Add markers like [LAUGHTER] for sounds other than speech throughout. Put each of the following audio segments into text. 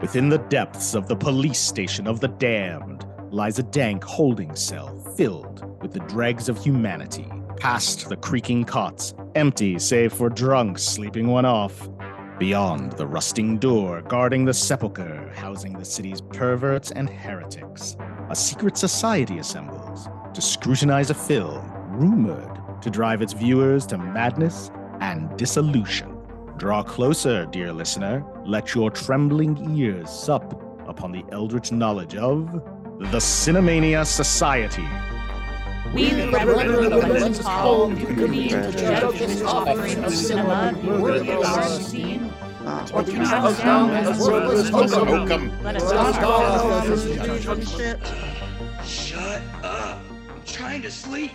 Within the depths of the police station of the damned lies a dank holding cell filled with the dregs of humanity. Past the creaking cots, empty save for drunks sleeping one off. Beyond the rusting door guarding the sepulchre housing the city's perverts and heretics, a secret society assembles to scrutinize a film rumored to drive its viewers to madness and dissolution. Draw closer, dear listener. Let your trembling ears sup upon the eldritch knowledge of the Cinemania Society. We, the reverend call convene to judge this offering of cinema worthy of our scene. What can us down as worthless hokum? Let us Shit. Shut up. I'm trying to sleep.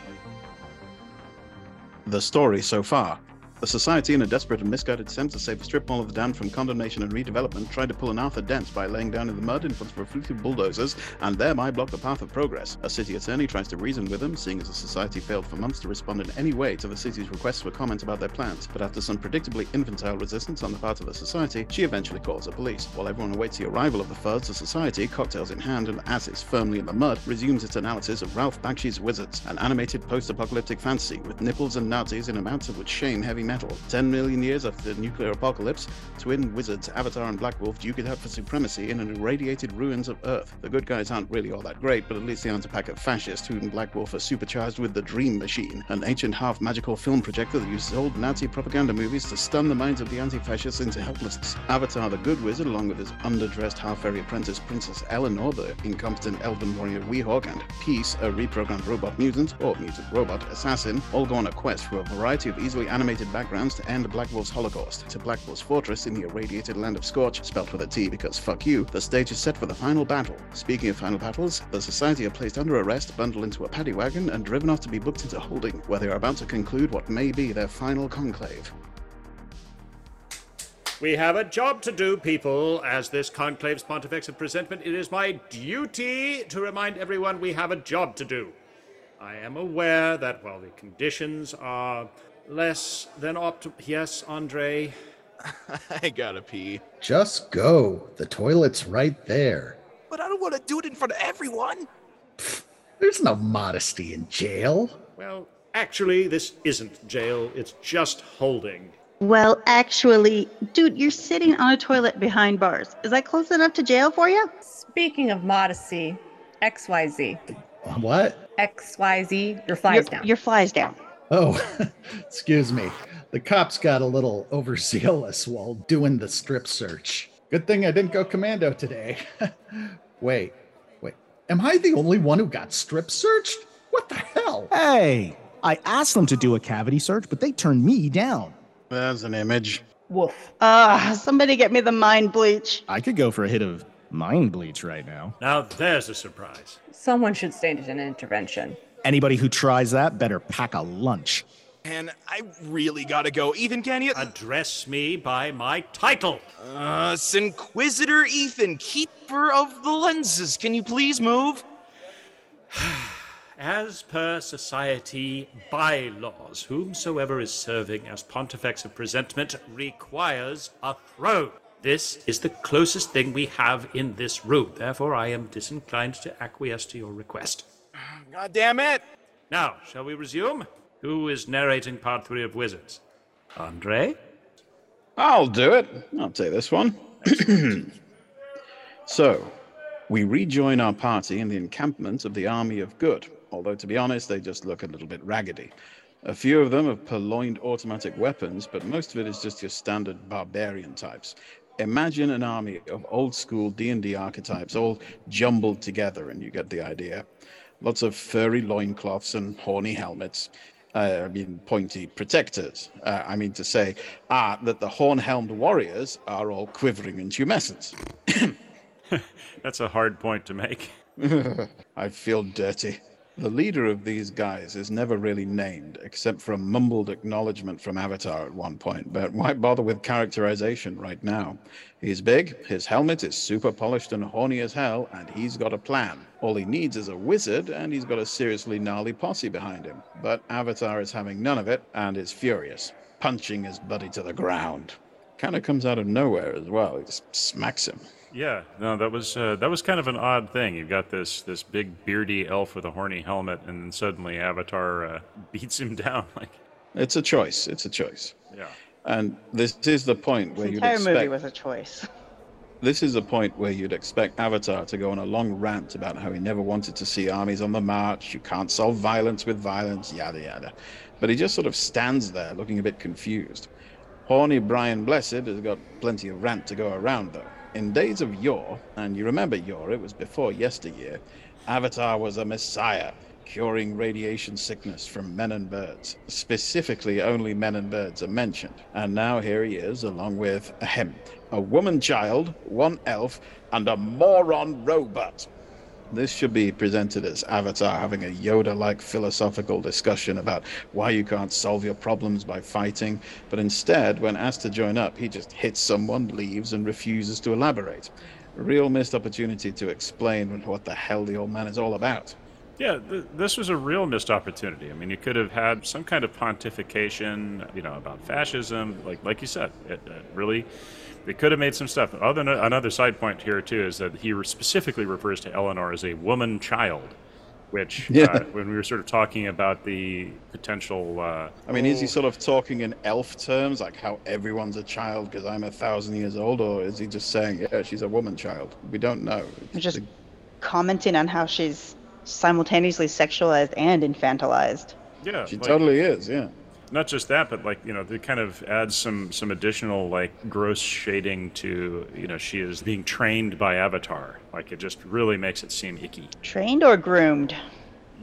The story so far the Society, in a desperate and misguided attempt to save the strip mall of the damned from condemnation and redevelopment, tried to pull an Arthur Dent by laying down in the mud in front of a fleet of bulldozers and thereby block the path of progress. A city attorney tries to reason with them, seeing as the Society failed for months to respond in any way to the city's requests for comment about their plans. But after some predictably infantile resistance on the part of the Society, she eventually calls the police. While everyone awaits the arrival of the fuzz, the Society, cocktails in hand and as is firmly in the mud, resumes its analysis of Ralph Bakshi's Wizards, an animated post-apocalyptic fantasy with nipples and Nazis in amounts that would shame heavy. 10 million years after the nuclear apocalypse, twin wizards Avatar and Black Wolf duke it out for supremacy in an irradiated ruins of Earth. The good guys aren't really all that great, but at least they aren't a pack of fascists who and Black Wolf are supercharged with the Dream Machine, an ancient half magical film projector that uses old Nazi propaganda movies to stun the minds of the anti fascists into helplessness. Avatar, the good wizard, along with his underdressed half fairy apprentice Princess Elinore, the incompetent elven warrior Weehawk, and Peace, a reprogrammed robot mutant, or mutant robot assassin, all go on a quest through a variety of easily animated backgrounds to end Black Wolf's holocaust to Black Wolf's fortress in the irradiated land of Scortch, spelt with a T because fuck you, the stage is set for the final battle. Speaking of final battles, the Society are placed under arrest, bundled into a paddy wagon, and driven off to be booked into holding, where they are about to conclude what may be their final conclave. We have a job to do, people. As this conclave's pontifex of presentment, it is my duty to remind everyone we have a job to do. I am aware that while the conditions are less than optimal. Yes, Andre. [LAUGHS] I gotta pee. Just go. The toilet's right there. But I don't want to do it in front of everyone. Pfft, there's no modesty in jail. Well, actually, this isn't jail. It's just holding. Well, actually, dude, you're sitting on a toilet behind bars. Is that close enough to jail for you? Speaking of modesty, XYZ. What? XYZ, your flies your, down. Your flies down. Oh, [LAUGHS] excuse me. The cops got a little overzealous while doing the strip search. Good thing I didn't go commando today. [LAUGHS] wait, wait. Am I the only one who got strip searched? What the hell? Hey, I asked them to do a cavity search, but they turned me down. There's an image. Woof. Ah, uh, somebody get me the mind bleach. I could go for a hit of mind bleach right now. Now there's a surprise. Someone should stage an intervention. Anybody who tries that better pack a lunch. And I really gotta go. Ethan, can you address me by my title? Uh, Inquisitor Ethan, Keeper of the Lenses. Can you please move? [SIGHS] As per society bylaws, whomsoever is serving as Pontifex of Presentment requires a throne. This is the closest thing we have in this room. Therefore, I am disinclined to acquiesce to your request. God damn it! Now, shall we resume? Who is narrating part three of Wizards? Andre? I'll do it. I'll take this one. [CLEARS THROAT] so, we rejoin our party in the encampment of the Army of Good, although to be honest, they just look a little bit raggedy. A few of them have purloined automatic weapons, but most of it is just your standard barbarian types. Imagine an army of old school D&D archetypes all jumbled together and you get the idea. Lots of furry loincloths and horny helmets. Uh, I mean, pointy protectors. Uh, I mean to say ah, that the horn helmed warriors are all quivering and tumescent. [LAUGHS] That's a hard point to make. [LAUGHS] I feel dirty. The leader of these guys is never really named, except for a mumbled acknowledgement from Avatar at one point, but why bother with characterization right now? He's big, his helmet is super polished and horny as hell, and he's got a plan. All he needs is a wizard, and he's got a seriously gnarly posse behind him. But Avatar is having none of it, and is furious, punching his buddy to the ground. kind of comes out of nowhere as well. He just smacks him. Yeah, no, that was uh, that was kind of an odd thing. You've got this this big beardy elf with a horny helmet, and then suddenly Avatar uh, [LAUGHS] beats him down. [LAUGHS] Like, It's a choice. It's a choice. yeah, And this is the point where you'd entire expect. movie was a choice. This is the point where you'd expect Avatar to go on a long rant about how he never wanted to see armies on the march, you can't solve violence with violence, yada yada. But he just sort of stands there looking a bit confused. Horny Brian Blessed has got plenty of rant to go around though. In days of yore, and you remember yore, it was before yesteryear, Avatar was a messiah, curing radiation sickness from men and birds. Specifically, only men and birds are mentioned. And now here he is, along with ahem, a woman child, one elf, and a moron robot. This should be presented as Avatar having a Yoda like philosophical discussion about why you can't solve your problems by fighting, but instead, when asked to join up, he just hits someone, leaves, and refuses to elaborate. A real missed opportunity to explain what the hell the old man is all about. Yeah. Th- this was a real missed opportunity. I mean, you could have had some kind of pontification, you know, about fascism, like like you said. It, it really, they could have made some stuff. Other another side point here too is that he re- specifically refers to Elinore as a woman child, which [LAUGHS] Yeah. uh, when we were sort of talking about the potential. Uh, I mean, is he sort of talking in elf terms, like how everyone's a child because I'm a thousand years old, or is he just saying, yeah, she's a woman child? We don't know. It's Just the- commenting on how she's simultaneously sexualized and infantilized. yeah, she like- totally is, yeah. not just that, but like you know, they kind of adds some some additional like gross shading to you know she is being trained by Avatar. Like it just really makes it seem icky. Trained or groomed?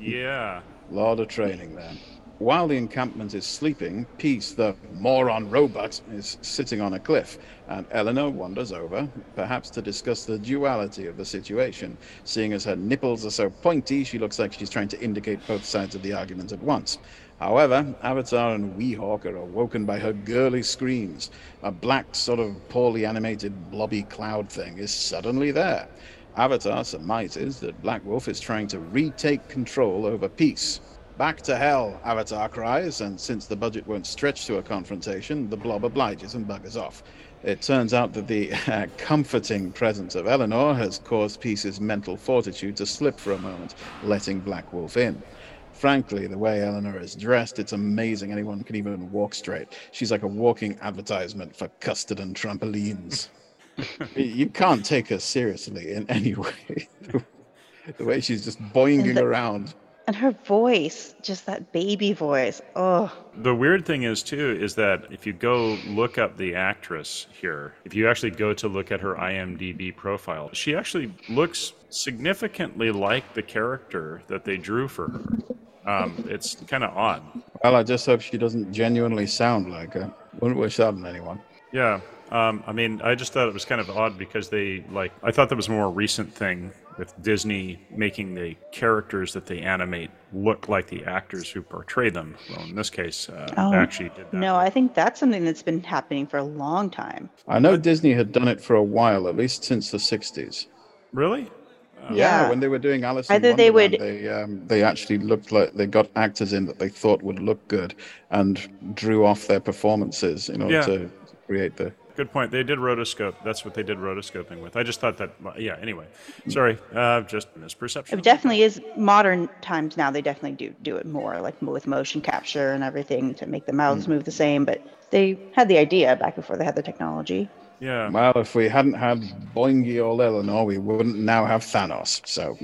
Yeah. A Lot of training there. While the encampment is sleeping, Peace, the moron robot, is sitting on a cliff, and Elinore wanders over, perhaps to discuss the duality of the situation. Seeing as her nipples are so pointy, she looks like she's trying to indicate both sides of the argument at once. However, Avatar and Weehawk are awoken by her girly screams. A black, sort of poorly animated, blobby cloud thing is suddenly there. Avatar surmises that Black Wolf is trying to retake control over Peace. Back to hell, Avatar cries, and since the budget won't stretch to a confrontation, the blob obliges and buggers off. It turns out that the uh, comforting presence of Elinore has caused Peace's mental fortitude to slip for a moment, letting Black Wolf in. Frankly, the way Elinore is dressed, it's amazing anyone can even walk straight. She's like a walking advertisement for custard and trampolines. [LAUGHS] you can't take her seriously in any way. [LAUGHS] the way she's just boinging the- around. And her voice, just that baby voice. Oh, The weird thing is too is that if you go look up the actress here, if you actually go to look at her IMDb profile, she actually looks significantly like the character that they drew for her. Um, it's kind of odd. Well, I just hope she doesn't genuinely sound like her. Wouldn't wish that on anyone. Yeah. Um, I mean, I just thought it was kind of odd because they like. I thought that was a more recent thing with Disney making the characters that they animate look like the actors who portray them. Well, in this case, uh, Oh, actually did that. no, I think that's something that's been happening for a long time. I know Disney had done it for a while, at least since the 60s. Really? Yeah, Yeah. when they were doing Alice in Either they would- they um, they actually looked like they got actors in that they thought would look good and drew off their performances in order Yeah. to create the. Good point. They did rotoscope. That's what they did rotoscoping with. I just thought that. Yeah. Anyway, sorry. Uh, just misperception. It definitely is modern times now. They definitely do do it more, like with motion capture and everything to make the mouths move the same. But they had the idea back before they had the technology. Yeah. Well, if we hadn't had Boingy or Elinore, we wouldn't now have Thanos. So.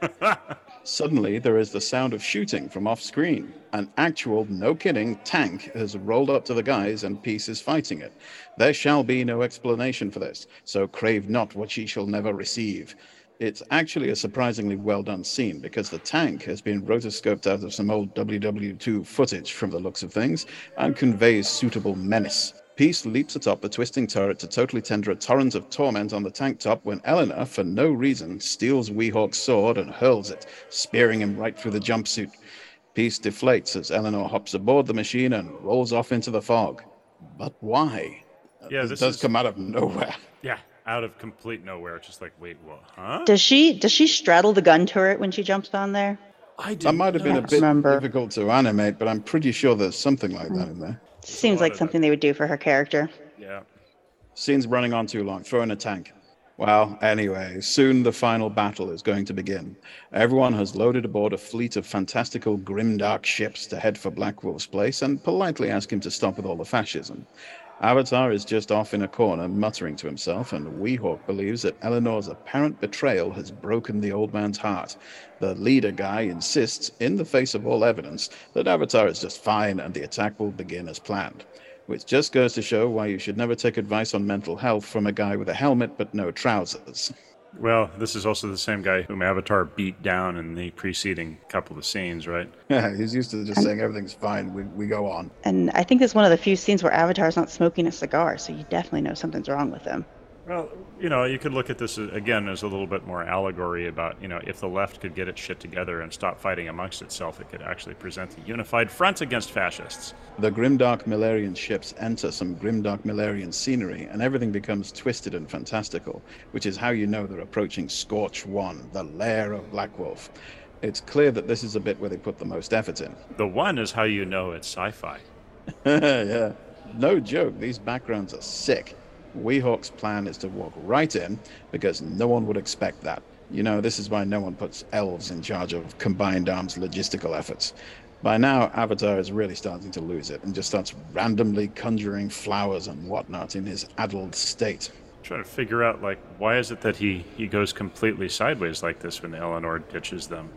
[LAUGHS] Suddenly, there is the sound of shooting from off screen. An actual, no kidding, tank has rolled up to the guys and Peace is fighting it. There shall be no explanation for this, so crave not what ye shall never receive. It's actually a surprisingly well done scene because the tank has been rotoscoped out of some old WW2 footage from the looks of things and conveys suitable menace. Peace leaps atop the twisting turret to totally tender a torrent of torment on the tank top when Elinore, for no reason, steals Weehawk's sword and hurls it, spearing him right through the jumpsuit. Peace deflates as Elinore hops aboard the machine and rolls off into the fog. But why? Yeah, This this does is- come out of nowhere. [LAUGHS] Yeah. Out of complete nowhere. It's just like, wait, what? Huh? Does she does she straddle the gun turret when she jumps on there? I do. That might have been a bit remember. difficult to animate, but I'm pretty sure there's something like that in there. Seems like of something they would do for her character. Yeah. Scene's running on too long. Throw in a tank. Well, anyway, soon the final battle is going to begin. Everyone has loaded aboard a fleet of fantastical grimdark ships to head for Black Wolf's place and politely ask him to stop with all the fascism. Avatar is just off in a corner, muttering to himself, and Weehawk believes that Elinore's apparent betrayal has broken the old man's heart. The leader guy insists, in the face of all evidence, that Avatar is just fine and the attack will begin as planned. Which just goes to show why you should never take advice on mental health from a guy with a helmet but no trousers. Well, this is also the same guy whom Avatar beat down in the preceding couple of scenes, right? [LAUGHS] Yeah, he's used to just saying everything's fine. We, we go on. And I think it's one of the few scenes where Avatar's not smoking a cigar, so you definitely know something's wrong with him. Well, you know, you could look at this uh, again as a little bit more allegory about, you know, if the left could get its shit together and stop fighting amongst itself, it could actually present a unified front against fascists. The grimdark Malarian ships enter some grimdark Malarian scenery, and everything becomes twisted and fantastical, which is how you know they're approaching Scortch One, the lair of Black Wolf. It's clear that this is a bit where they put the most effort in. The one is how you know it's sci-fi. [LAUGHS] yeah, no joke, these backgrounds are sick. Weehawk's plan is to walk right in because no one would expect that. You know, this is why no one puts elves in charge of combined arms logistical efforts. By now, Avatar is really starting to lose it and just starts randomly conjuring flowers and whatnot in his addled state. trying to figure out like why is it that he he goes completely sideways like this when Elinore ditches them?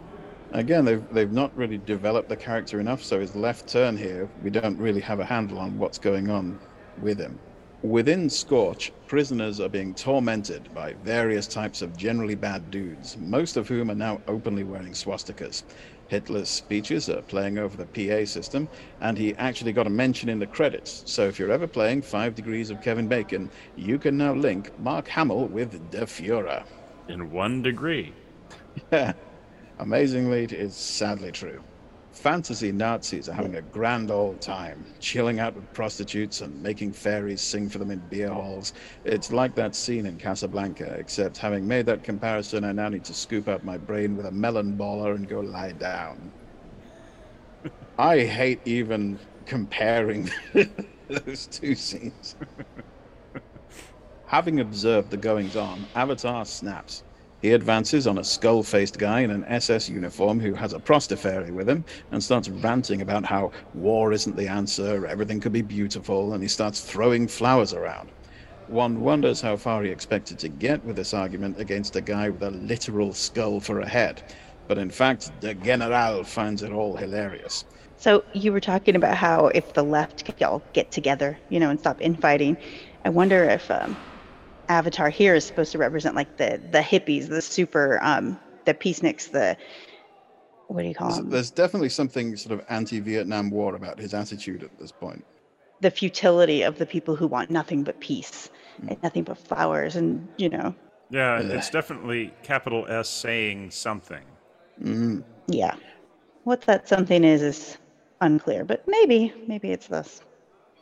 Again, they've, they've not really developed the character enough, so his left turn here, we don't really have a handle on what's going on with him. Within Scortch, prisoners are being tormented by various types of generally bad dudes, most of whom are now openly wearing swastikas. Hitler's speeches are playing over the PA system, and he actually got a mention in the credits. So if you're ever playing Five Degrees of Kevin Bacon, you can now link Mark Hamill with Der Fuhrer. In one degree. [LAUGHS] Yeah, amazingly, it is sadly true. Fantasy Nazis are having a grand old time, chilling out with prostitutes and making fairies sing for them in beer halls. It's like that scene in Casablanca, except having made that comparison, I now need to scoop out my brain with a melon baller and go lie down. [LAUGHS] I hate even comparing [LAUGHS] those two scenes. [LAUGHS] Having observed the goings on, Avatar snaps. He advances on a skull faced guy in an SS uniform who has a prostitute with him and starts ranting about how war isn't the answer, everything could be beautiful, and he starts throwing flowers around. One wonders how far he expected to get with this argument against a guy with a literal skull for a head. But in fact, the General finds it all hilarious. So you were talking about how if the left could all get together, you know, and stop infighting, I wonder if um, Avatar here is supposed to represent like the the hippies, the super, um, the peaceniks, the what do you call There's, them? there's definitely something sort of anti Vietnam War about his attitude at this point. The futility of the people who want nothing but peace and nothing but flowers, and you know, Yeah, Yeah. it's definitely capital S saying something. Mm. yeah. What that something is is unclear, but maybe, maybe it's this.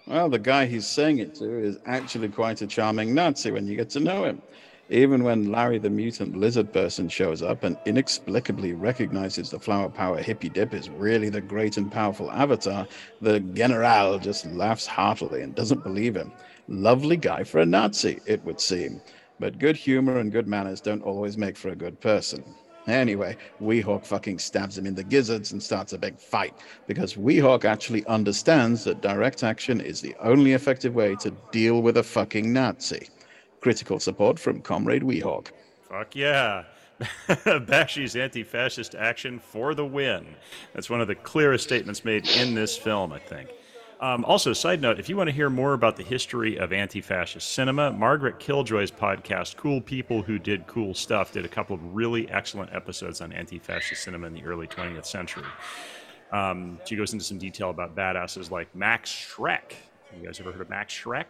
Well, the guy he's saying it to is actually quite a charming Nazi when you get to know him. Even when Larry the mutant lizard person shows up and inexplicably recognizes the flower power hippie dip is really the great and powerful avatar, the General just laughs heartily and doesn't believe him. Lovely guy for a Nazi, it would seem. But good humor and good manners don't always make for a good person. Anyway, Weehawk fucking stabs him in the gizzards and starts a big fight because Weehawk actually understands that direct action is the only effective way to deal with a fucking Nazi. Critical support from Comrade Weehawk. Fuck yeah. [LAUGHS] Bakshi's anti fascist action for the win. That's one of the clearest statements made in this film, I think. Um, also, side note, if you want to hear more about the history of anti fascist cinema, Margaret Killjoy's podcast, Cool People Who Did Cool Stuff, did a couple of really excellent episodes on anti fascist cinema in the early 20th century. Um, she goes into some detail about badasses like Max Schreck. You guys ever heard of Max Schreck?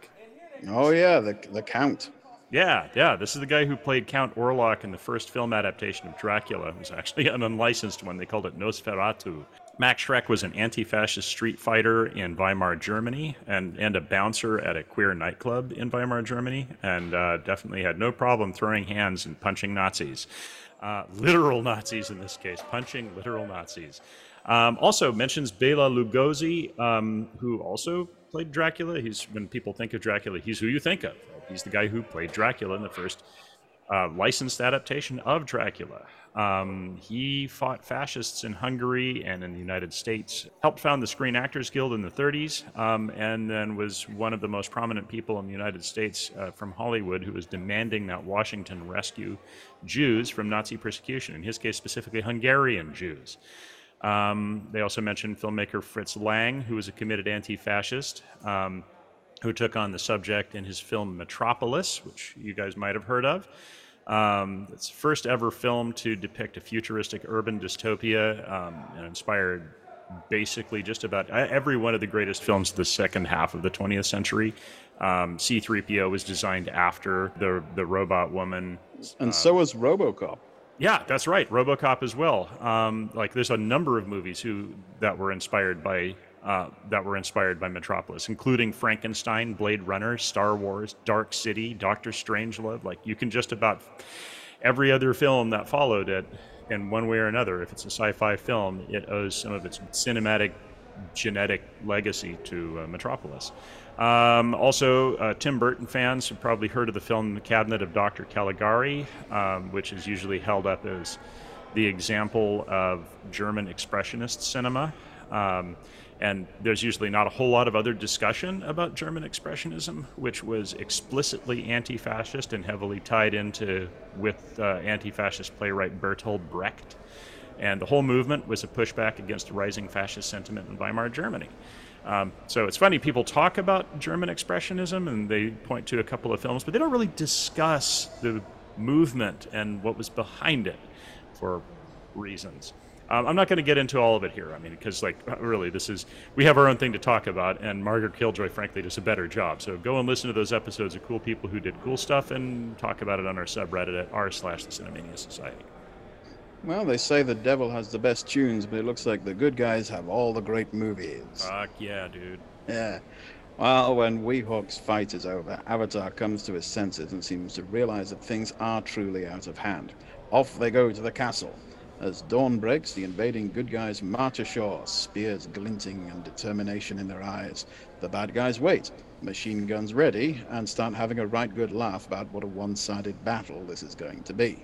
Oh, yeah, the, the Count. Yeah, yeah. This is the guy who played Count Orlok in the first film adaptation of Dracula. It was actually an unlicensed one. They called it Nosferatu. Max Schreck was an anti fascist street fighter in Weimar, Germany, and, and a bouncer at a queer nightclub in Weimar, Germany, and uh, definitely had no problem throwing hands and punching Nazis. Uh, literal Nazis in this case, punching literal Nazis. Um, also mentions Bela Lugosi, um, who also played Dracula. He's when people think of Dracula, he's who you think of. He's the guy who played Dracula in the first uh, licensed adaptation of Dracula. Um, he fought fascists in Hungary and in the United States, helped found the Screen Actors Guild in the 30s, um, and then was one of the most prominent people in the United States uh, from Hollywood who was demanding that Washington rescue Jews from Nazi persecution, in his case, specifically Hungarian Jews. Um, they also mentioned filmmaker Fritz Lang, who was a committed anti fascist. Um, who took on the subject in his film Metropolis, which you guys might have heard of. Um, it's the first ever film to depict a futuristic urban dystopia um, and inspired basically just about every one of the greatest films of the second half of the 20th century. Um, C3PO was designed after the the robot woman, and uh, so was RoboCop. Yeah, that's right, RoboCop as well. Um, like, there's a number of movies who that were inspired by uh, that were inspired by Metropolis, including Frankenstein, Blade Runner, Star Wars, Dark City, Doctor Strangelove. Like you can just about every other film that followed it in one way or another. If it's a sci-fi film, it owes some of its cinematic genetic legacy to uh, Metropolis. Um, also, uh, Tim Burton fans have probably heard of the film The Cabinet of Dr. Caligari, um, which is usually held up as the example of German expressionist cinema. Um, and there's usually not a whole lot of other discussion about German Expressionism, which was explicitly anti-fascist and heavily tied into with uh, anti-fascist playwright Bertolt Brecht. And the whole movement was a pushback against rising fascist sentiment in Weimar Germany. Um, so it's funny, people talk about German Expressionism and they point to a couple of films, but they don't really discuss the movement and what was behind it for reasons. Um, I'm not going to get into all of it here. I mean, because like really, this is we have our own thing to talk about, and Margaret Killjoy, frankly, does a better job. So go and listen to those episodes of cool people who did cool stuff, and talk about it on our subreddit at r slash the Cinemania Society. Well, they say the devil has the best tunes, but it looks like the good guys have all the great movies. Fuck yeah, dude. Yeah. Well, when Weehawk's fight is over, Avatar comes to his senses and seems to realize that things are truly out of hand. Off they go to the castle. As dawn breaks, the invading good guys march ashore, spears glinting and determination in their eyes. The bad guys wait, machine guns ready, and start having a right good laugh about what a one sided battle this is going to be.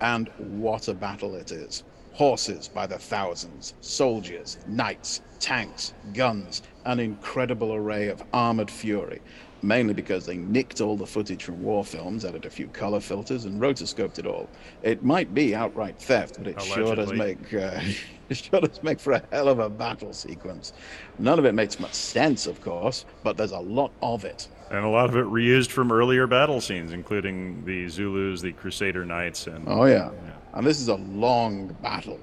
And what a battle it is! Horses by the thousands, soldiers, knights, tanks, guns, an incredible array of armored fury, mainly because they nicked all the footage from war films, added a few color filters, and rotoscoped it all. It might be outright theft, but it Allegedly. sure does make uh, [LAUGHS] it sure does make for a hell of a battle sequence. None of it makes much sense, of course, but there's a lot of it. And a lot of it reused from earlier battle scenes, including the Zulus, the Crusader Knights, and oh yeah, yeah. and this is a long battle.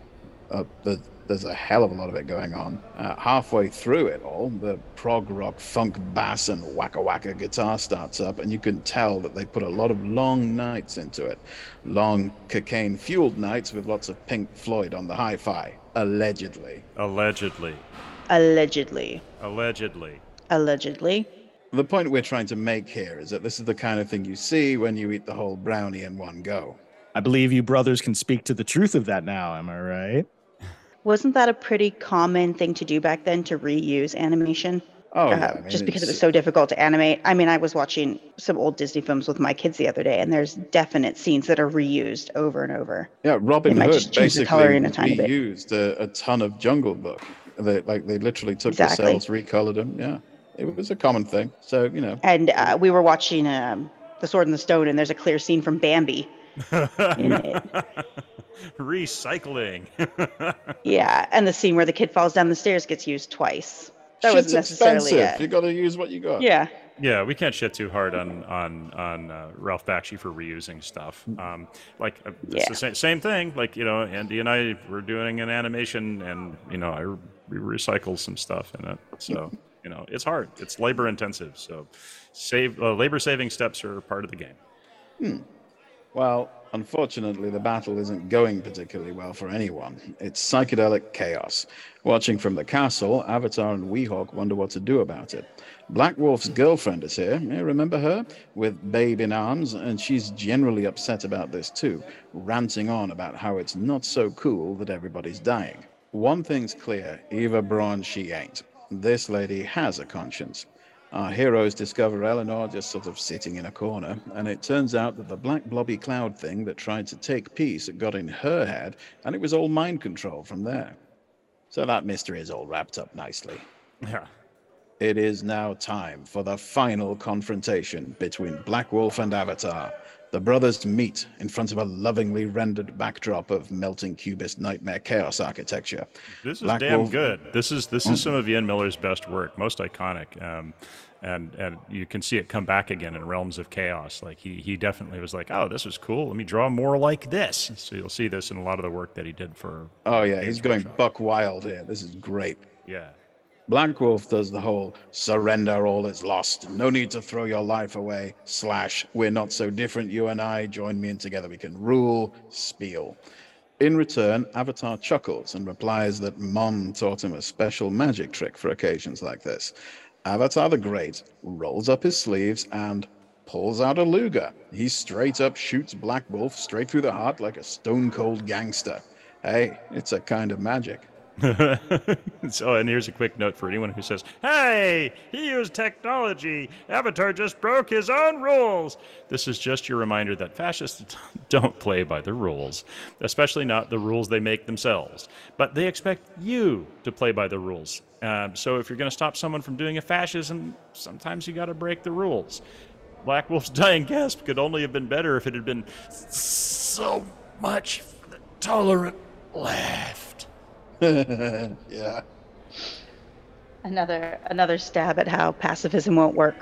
Uh, the there's a hell of a lot of it going on. Uh, halfway through it all, the prog rock, funk bass, and wacka wacka guitar starts up, and you can tell that they put a lot of long nights into it. Long cocaine fueled nights with lots of Pink Floyd on the hi fi. Allegedly. Allegedly. Allegedly. Allegedly. Allegedly. The point we're trying to make here is that this is the kind of thing you see when you eat the whole brownie in one go. I believe you brothers can speak to the truth of that now, am I right? Wasn't that a pretty common thing to do back then to reuse animation? Oh, uh, yeah, I mean, just because it was so difficult to animate. I mean, I was watching some old Disney films with my kids the other day, and there's definite scenes that are reused over and over. Yeah, Robin Hood basically reused a, a, ton of Jungle Book. They like they literally took exactly. the cels, recolored them. Yeah, it was a common thing. So you know. And uh, we were watching um, The Sword and the Stone, and there's a clear scene from Bambi. [LAUGHS] in it. Recycling. [LAUGHS] yeah, and the scene where the kid falls down the stairs gets used twice. That was necessarily expensive. It. You got to use what you got. Yeah. Yeah, we can't shit too hard on on on uh, Ralph Bakshi for reusing stuff. Um, like uh, it's yeah. the same, same thing. Like you know, Andy and I were doing an animation, and you know, I re- recycled some stuff in it. So you know, it's hard. It's labor intensive. So save uh, labor saving steps are part of the game. Hmm. Well, unfortunately, the battle isn't going particularly well for anyone. It's psychedelic chaos. Watching from the castle, Avatar and Weehawk wonder what to do about it. Black Wolf's girlfriend is here, you remember her? With Babe in arms, and she's generally upset about this too, ranting on about how it's not so cool that everybody's dying. One thing's clear Eva Braun, she ain't. This lady has a conscience. Our heroes discover Elinore just sort of sitting in a corner, and it turns out that the black blobby cloud thing that tried to take peace had got in her head, and it was all mind control from there. So that mystery is all wrapped up nicely. Yeah. It is now time for the final confrontation between Black Wolf and Avatar. The brothers meet in front of a lovingly rendered backdrop of melting cubist nightmare chaos architecture. This is Black damn Wolf- good. This is this is some of Ian Miller's best work, most iconic, um, and and you can see it come back again in Realms of Chaos. Like he he definitely was like, oh, this is cool. Let me draw more like this. So you'll see this in a lot of the work that he did for. Oh yeah, he's going buck wild here. This is great. Yeah. Black Wolf does the whole surrender all is lost. No need to throw your life away. Slash, we're not so different, you and I. Join me and together we can rule. Spiel. In return, Avatar chuckles and replies that Mom taught him a special magic trick for occasions like this. Avatar the Great rolls up his sleeves and pulls out a Luger. He straight up shoots Black Wolf straight through the heart like a stone cold gangster. Hey, it's a kind of magic. [LAUGHS] so, and here's a quick note for anyone who says, "Hey, he used technology. Avatar just broke his own rules." This is just your reminder that fascists [LAUGHS] don't play by the rules, especially not the rules they make themselves. But they expect you to play by the rules. Um, so, if you're going to stop someone from doing a fascism, sometimes you got to break the rules. Black Wolf's [LAUGHS] dying gasp could only have been better if it had been so much tolerant left. Yeah. Another another stab at how pacifism won't work.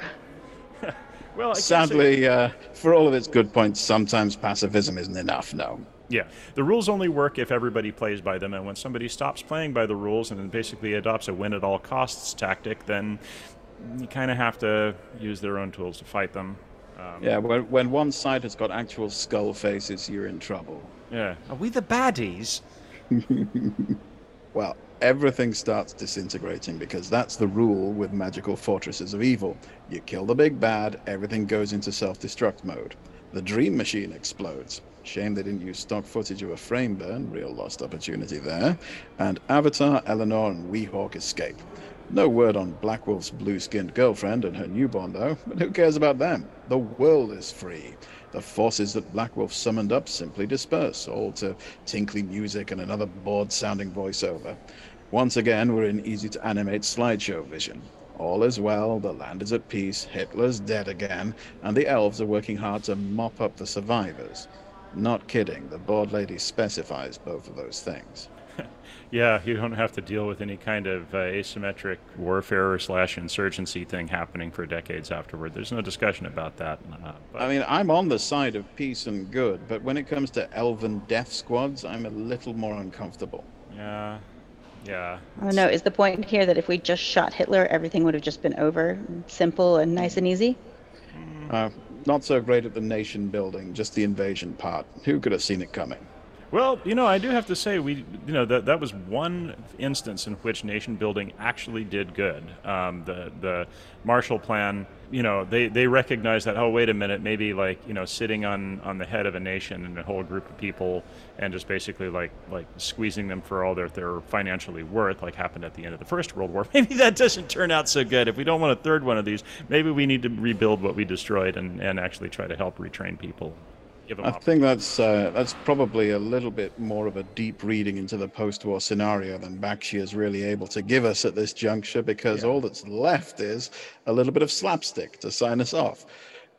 [LAUGHS] Well, I can't say- Sadly, uh, for all of its good points, sometimes pacifism isn't enough, no. Yeah, the rules only work if everybody plays by them, and when somebody stops playing by the rules and basically adopts a win at all costs tactic, then you kind of have to use their own tools to fight them. Um, Yeah, when, when one side has got actual skull faces, you're in trouble. Yeah. Are we the baddies? [LAUGHS] Well, everything starts disintegrating because that's the rule with magical fortresses of evil. You kill the big bad, everything goes into self destruct mode. The dream machine explodes. Shame they didn't use stock footage of a frame burn, real lost opportunity there. And Avatar, Elinore, and Weehawk escape. No word on Black Wolf's blue skinned girlfriend and her newborn, though, but who cares about them? The world is free. The forces that Black Wolf summoned up simply disperse, all to tinkly music and another bored sounding voiceover. Once again, we're in easy to animate slideshow vision. All is well, the land is at peace, Hitler's dead again, and the elves are working hard to mop up the survivors. Not kidding, the bored lady specifies both of those things. Yeah, you don't have to deal with any kind of uh, asymmetric warfare slash insurgency thing happening for decades afterward. There's no discussion about that. Uh, but I mean, I'm on the side of peace and good, but when it comes to elven death squads, I'm a little more uncomfortable. yeah, yeah. I don't know. Is the point here that if we just shot Hitler, everything would have just been over, simple and nice and easy? Uh, not so great at the nation building, just the invasion part. Who could have seen it coming? Well, you know, I do have to say we, you know, that that was one instance in which nation building actually did good. Um, the the Marshall Plan, you know, they they recognized that. Oh, wait a minute, maybe like you know, sitting on on the head of a nation and a whole group of people, and just basically like like squeezing them for all that they're financially worth, like happened at the end of the First World War. [LAUGHS] Maybe that doesn't turn out so good. If we don't want a third one of these, maybe we need to rebuild what we destroyed and and actually try to help retrain people. Give I op- think that's uh, that's probably a little bit more of a deep reading into the post-war scenario than Bakshi is really able to give us at this juncture, because all that's left is a little bit of slapstick to sign us off.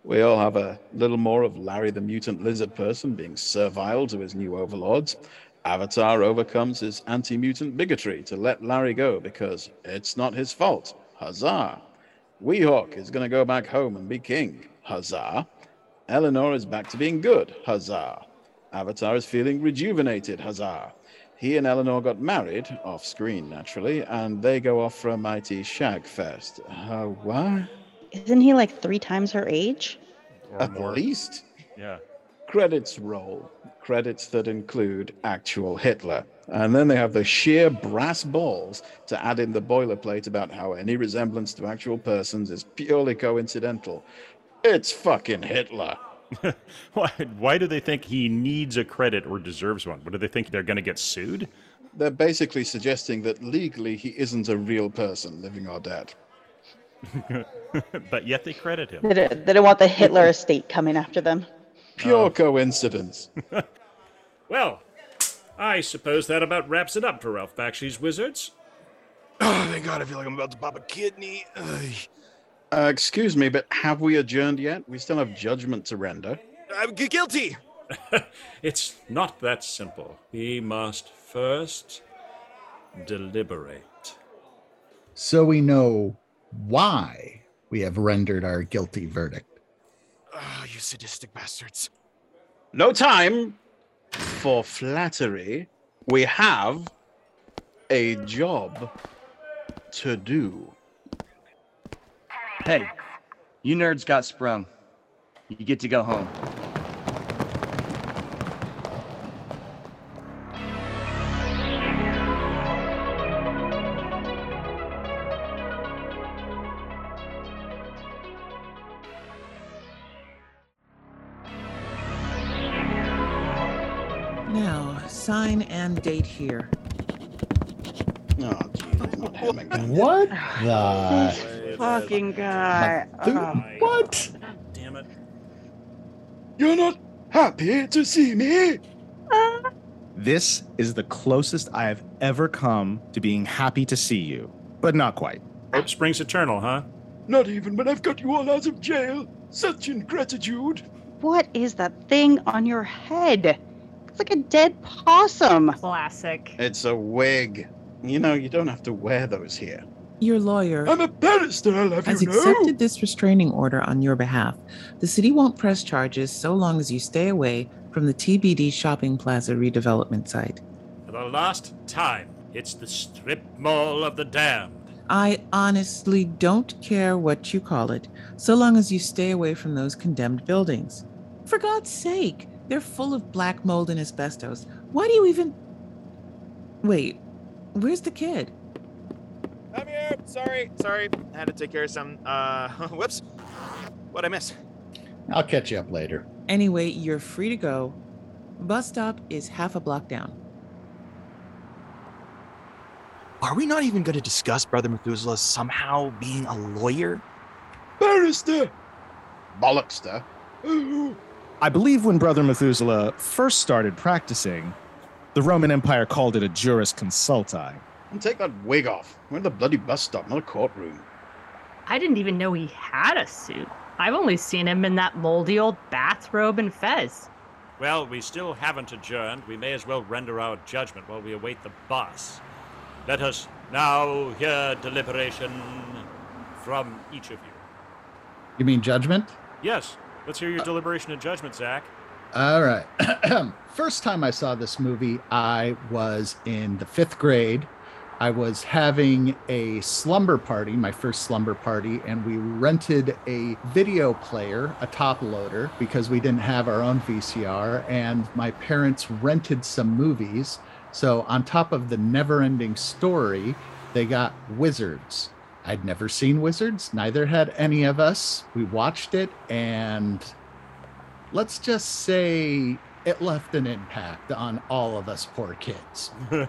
We all have a little more of Larry the mutant lizard person being servile to his new overlords. Avatar overcomes his anti-mutant bigotry to let Larry go because it's not his fault. Huzzah! Weehawk is going to go back home and be king. Huzzah! Elinore is back to being good. Huzzah. Avatar is feeling rejuvenated. Huzzah. He and Elinore got married, off screen naturally, and they go off for a mighty shag fest. Uh, what? Isn't he like three times her age? or At more. least. Yeah. Credits roll. Credits that include actual Hitler. And then they have the sheer brass balls to add in the boilerplate about how any resemblance to actual persons is purely coincidental. It's fucking Hitler. [LAUGHS] why, why do they think he needs a credit or deserves one? What do they think they're going to get sued? they're basically suggesting that legally he isn't a real person living or dead. [LAUGHS] but yet they credit him. They don't, they don't want the Hitler estate coming after them. Pure oh. coincidence. [LAUGHS] Well, I suppose that about wraps it up for Ralph Bakshi's Wizards. Oh, thank God, I feel like I'm about to pop a kidney. Ugh. Uh, excuse me, but have we adjourned yet? We still have judgment to render. I'm gu- guilty. [LAUGHS] It's not that simple. We must first deliberate. So we know why we have rendered our guilty verdict. Oh, you sadistic bastards. No time for flattery. We have a job to do. Hey, you nerds got sprung. You get to go home. Now, sign and date here. Oh, geez, not him. What the? [SIGHS] Fucking guy. Dude, Oh. what? Damn it. You're not happy to see me? [LAUGHS] This is the closest I have ever come to being happy to see you, but not quite. Hope springs eternal, huh? Not even when I've got you all out of jail. Such ingratitude. What is that thing on your head? It's like a dead possum. Classic. It's a wig. You know, you don't have to wear those here. Your lawyer I'm a barrister, I'll have has you know. accepted this restraining order on your behalf. The city won't press charges so long as you stay away from the TBD shopping plaza redevelopment site. For the last time, it's the strip mall of the damned. I honestly don't care what you call it, so long as you stay away from those condemned buildings. For God's sake, they're full of black mold and asbestos. Why do you even. Wait, where's the kid? I'm here. Sorry, sorry. I had to take care of some. Uh, [LAUGHS] whoops. What'd I miss? I'll catch you up later. Anyway, you're free to go. Bus stop is half a block down. Are we not even going to discuss Brother Methuselah somehow being a lawyer? Barrister! Bollockster. [GASPS] I believe when Brother Methuselah first started practicing, the Roman Empire called it a juris consulti. and take that wig off. We're in the bloody bus stop, not a courtroom. I didn't even know he had a suit. I've only seen him in that moldy old bathrobe and fez. Well, we still haven't adjourned. We may as well render our judgment while we await the bus. Let us now hear deliberation from each of you. You mean judgment? Yes, let's hear your deliberation and judgment, Zach. All right. [CLEARS THROAT] First time I saw this movie, I was in the fifth grade. I was having a slumber party, my first slumber party, and we rented a video player, a top loader, because we didn't have our own VCR. And my parents rented some movies. So, on top of the never ending story, they got Wizards. I'd never seen Wizards, neither had any of us. We watched it, and let's just say it left an impact on all of us poor kids. [LAUGHS]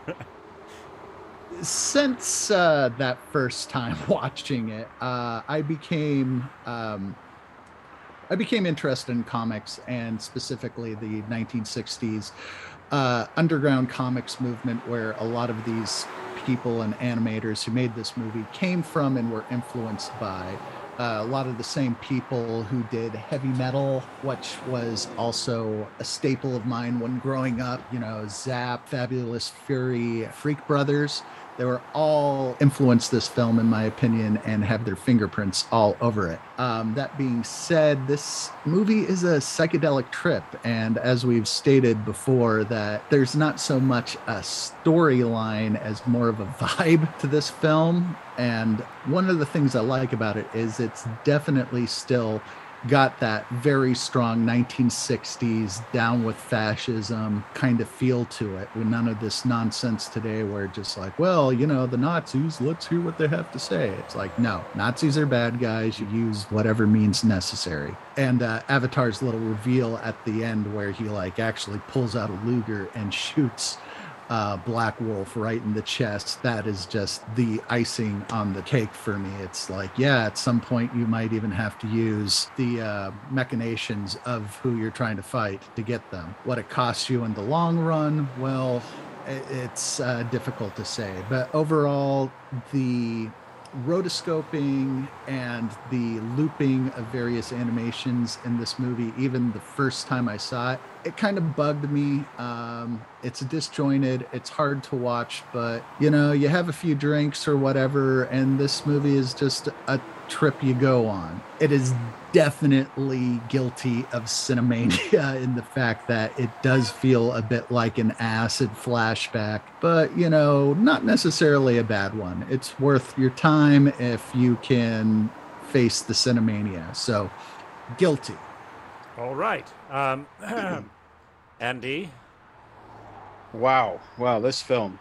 Since uh, that first time [LAUGHS] watching it, uh, I became um, I became interested in comics and specifically the 1960s uh, underground comics movement, where a lot of these people and animators who made this movie came from and were influenced by. Uh, a lot of the same people who did heavy metal, which was also a staple of mine when growing up. You know, Zap, Fabulous Furry, Freak Brothers. They were all influenced this film, in my opinion, and have their fingerprints all over it. Um, that being said, this movie is a psychedelic trip, and as we've stated before, that there's not so much a storyline as more of a [LAUGHS] vibe to this film. And one of the things I like about it is it's definitely still got that very strong 1960s down with fascism kind of feel to it with none of this nonsense today where just like well you know the nazis let's hear what they have to say. It's like no nazis are bad guys. You use whatever means necessary. And uh, avatar's little reveal at the end where he like actually pulls out a luger and [LAUGHS] shoots uh, Black Wolf right in the chest, that is just the icing on the cake for me. It's like, yeah, at some point you might even have to use the uh, machinations of who you're trying to fight to get them. What it costs you in the long run, well, it's uh, difficult to say. But overall, the rotoscoping and the looping of various animations in this movie, even the first time I saw it, it kind of bugged me. Um, it's disjointed, it's hard to watch, but you know, you have a few drinks or whatever, and this movie is just a trip you go on. It is definitely guilty of cinemania [LAUGHS] in the fact that it does feel a bit like an acid flashback, but you know, not necessarily a bad one. It's worth your time if you can face the cinemania. So, guilty. All right. Um, [CLEARS THROAT] Andy, Wow, wow, this film.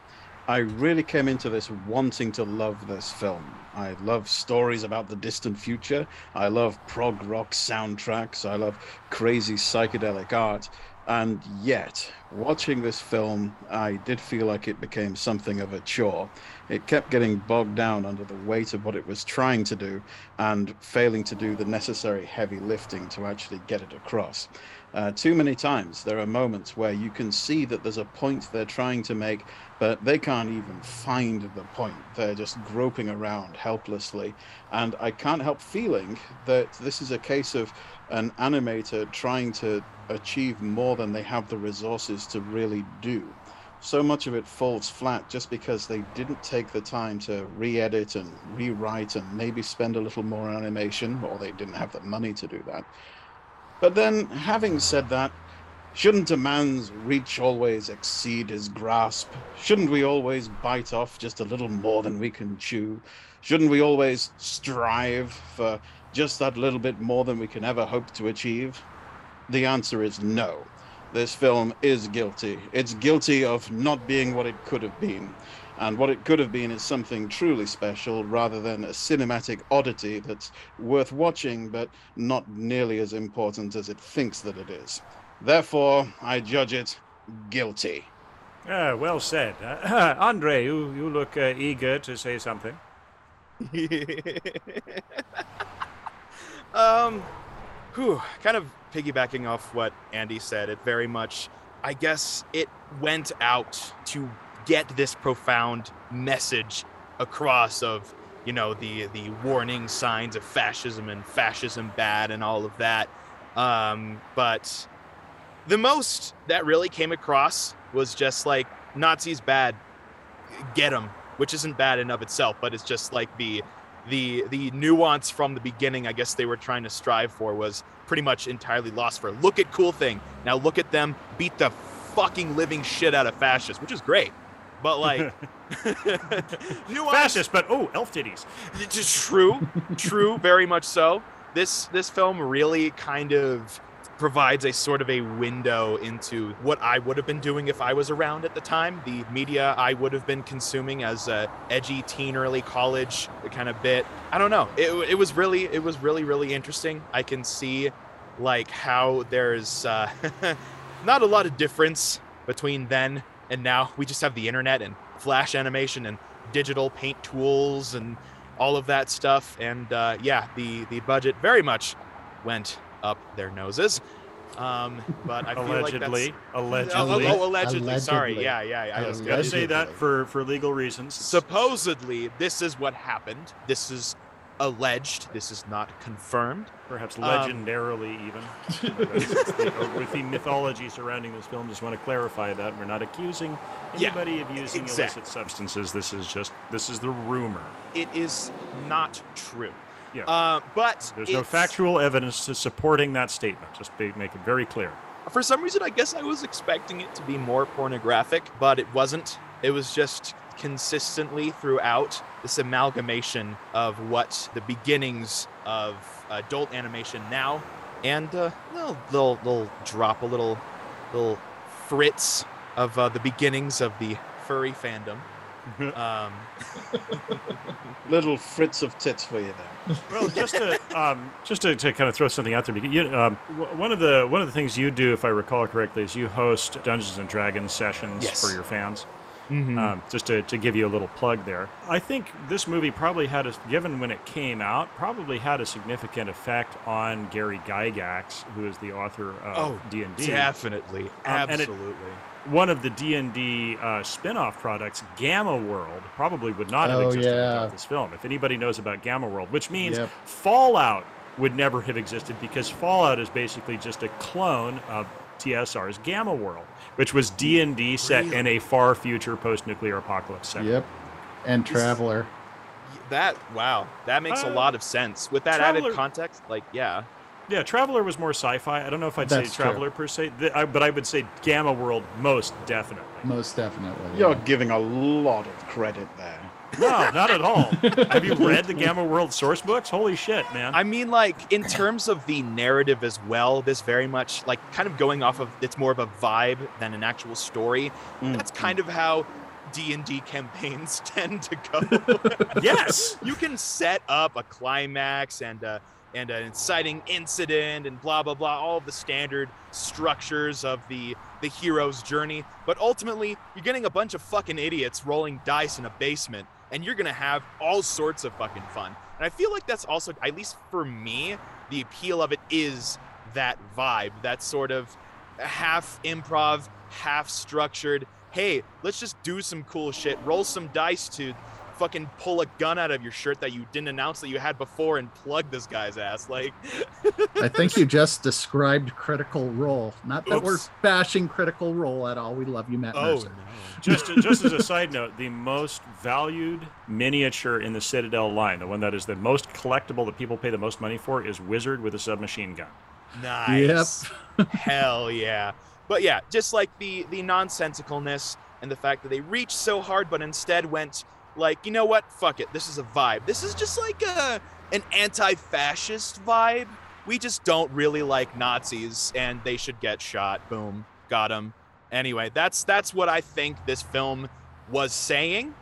I really came into this wanting to love this film. I love stories about the distant future. I love prog rock soundtracks. I love crazy psychedelic art. And yet, watching this film, I did feel like it became something of a chore. It kept getting bogged down under the weight of what it was trying to do and failing to do the necessary heavy lifting to actually get it across. Uh, too many times there are moments where you can see that there's a point they're trying to make, but they can't even find the point. They're just groping around helplessly. And I can't help feeling that this is a case of an animator trying to achieve more than they have the resources to really do. So much of it falls flat just because they didn't take the time to re edit and rewrite and maybe spend a little more on animation, or they didn't have the money to do that. But then, having said that, shouldn't a man's reach always exceed his grasp? Shouldn't we always bite off just a little more than we can chew? Shouldn't we always strive for just that little bit more than we can ever hope to achieve? The answer is no. This film is guilty. It's guilty of not being what it could have been. And what it could have been is something truly special rather than a cinematic oddity that's worth watching but not nearly as important as it thinks that it is. Therefore, I judge it guilty. Ah, well said. Uh, [LAUGHS] Andre, you, you look uh, eager to say something. [LAUGHS] um, whew, kind of piggybacking off what Andy said, it very much, I guess, it went out to get this profound message across of, you know, the the warning signs of fascism and fascism bad and all of that. Um, but the most that really came across was just like Nazis bad, get them, which isn't bad in of itself, but it's just like the the the nuance from the beginning I guess they were trying to strive for was pretty much entirely lost for. Look at cool thing. Now look at them beat the fucking living shit out of fascists which is great but like [LAUGHS] [LAUGHS] nuance Fascist, but oh, elf titties. it's just true true very much so this this film really kind of provides a sort of a window into what I would have been doing if I was around at the time. The media I would have been consuming as a edgy teen, early college kind of bit. I don't know. It, it was really, it was really, really interesting. I can see like how there's uh, [LAUGHS] not a lot of difference between then and now. We just have the internet and flash animation and digital paint tools and all of that stuff. And uh, yeah, the the budget very much went up their noses. Um, but I feel Allegedly. like that's, Allegedly. [LAUGHS] Oh, oh, allegedly. Sorry. Allegedly. Yeah, yeah. I was going to say that for, for legal reasons. supposedly this is what happened. This is alleged. This is not confirmed. Perhaps Um, legendarily, even. The- [LAUGHS] With the mythology surrounding this film, just want to clarify that we're not accusing Yeah, anybody of using exactly. illicit substances. This is just this is the rumor. It is not true. Yeah. Uh, but There's no factual evidence to supporting that statement. Just be, make it very clear. For some reason, I guess I was expecting it to be more pornographic, but it wasn't. It was just consistently throughout this amalgamation of what the beginnings of adult animation now, and uh, they'll, they'll they'll drop a little little fritz of uh, the beginnings of the furry fandom. um, [LAUGHS] Little fritz of tits for you there. Well, just to um, just to, to kind of throw something out there, because you, um, one of the one of the things you do, if I recall correctly, is you host Dungeons and Dragons sessions Yes. for your fans. Mhm. Um, just to, to give you a little plug there. I think this movie probably had a, given when it came out, probably had a significant effect on Gary Gygax, who is the author of Oh, D&D. definitely, Um, and it- absolutely. one of the D&D uh, spin-off products, Gamma World, probably would not have Oh, existed yeah. without this film. If anybody knows about Gamma World, which means Yep. Fallout would never have existed because Fallout is basically just a clone of TSR's Gamma World, which was D&D set in a far future post-nuclear apocalypse setting. Yep. And Traveler. That wow, that makes a Uh, lot of sense with that Traveler- added context. Like, yeah, Yeah, Traveler was more sci-fi. I don't know if I'd That's say true. Traveler per se, th- I- but I would say Gamma World most definitely. Most definitely. You're yeah. giving a lot of credit there. No, not at all. Have you read the Gamma World source books? Holy shit, man! I mean, like in terms of the narrative as well, this very much like kind of going off of it's more of a vibe than an actual story. Mm, That's kind of how D and D campaigns [LAUGHS] tend to go. yes, [LAUGHS] you can set up a climax and uh, and an inciting incident and blah blah blah, all the standard structures of the the hero's journey. But ultimately, you're getting a bunch of fucking idiots rolling dice in a basement, and you're gonna have all sorts of fucking fun. And I feel like that's also, at least for me, the appeal of it is that vibe, that sort of half improv, half structured. Hey, let's just do some cool shit. Roll some dice to fucking pull a gun out of your shirt that you didn't announce that you had before and plug this guy's ass. Like, I think you [LAUGHS] just described Critical Role. Not that we're bashing Critical Role at all. We love you, Matt oh, Mercer. just just as a side note, the most valued miniature in the Citadel line, the one that is the most collectible that people pay the most money for, is Wizard with a submachine gun. Nice. Yep. [LAUGHS] Hell yeah. But yeah, just like the the nonsensicalness and the fact that they reached so hard but instead went like, you know what? Fuck it. This is a vibe. This is just like a an anti-fascist vibe. We just don't really like Nazis and they should get shot. Boom. Got them. Anyway, that's that's what I think this film was saying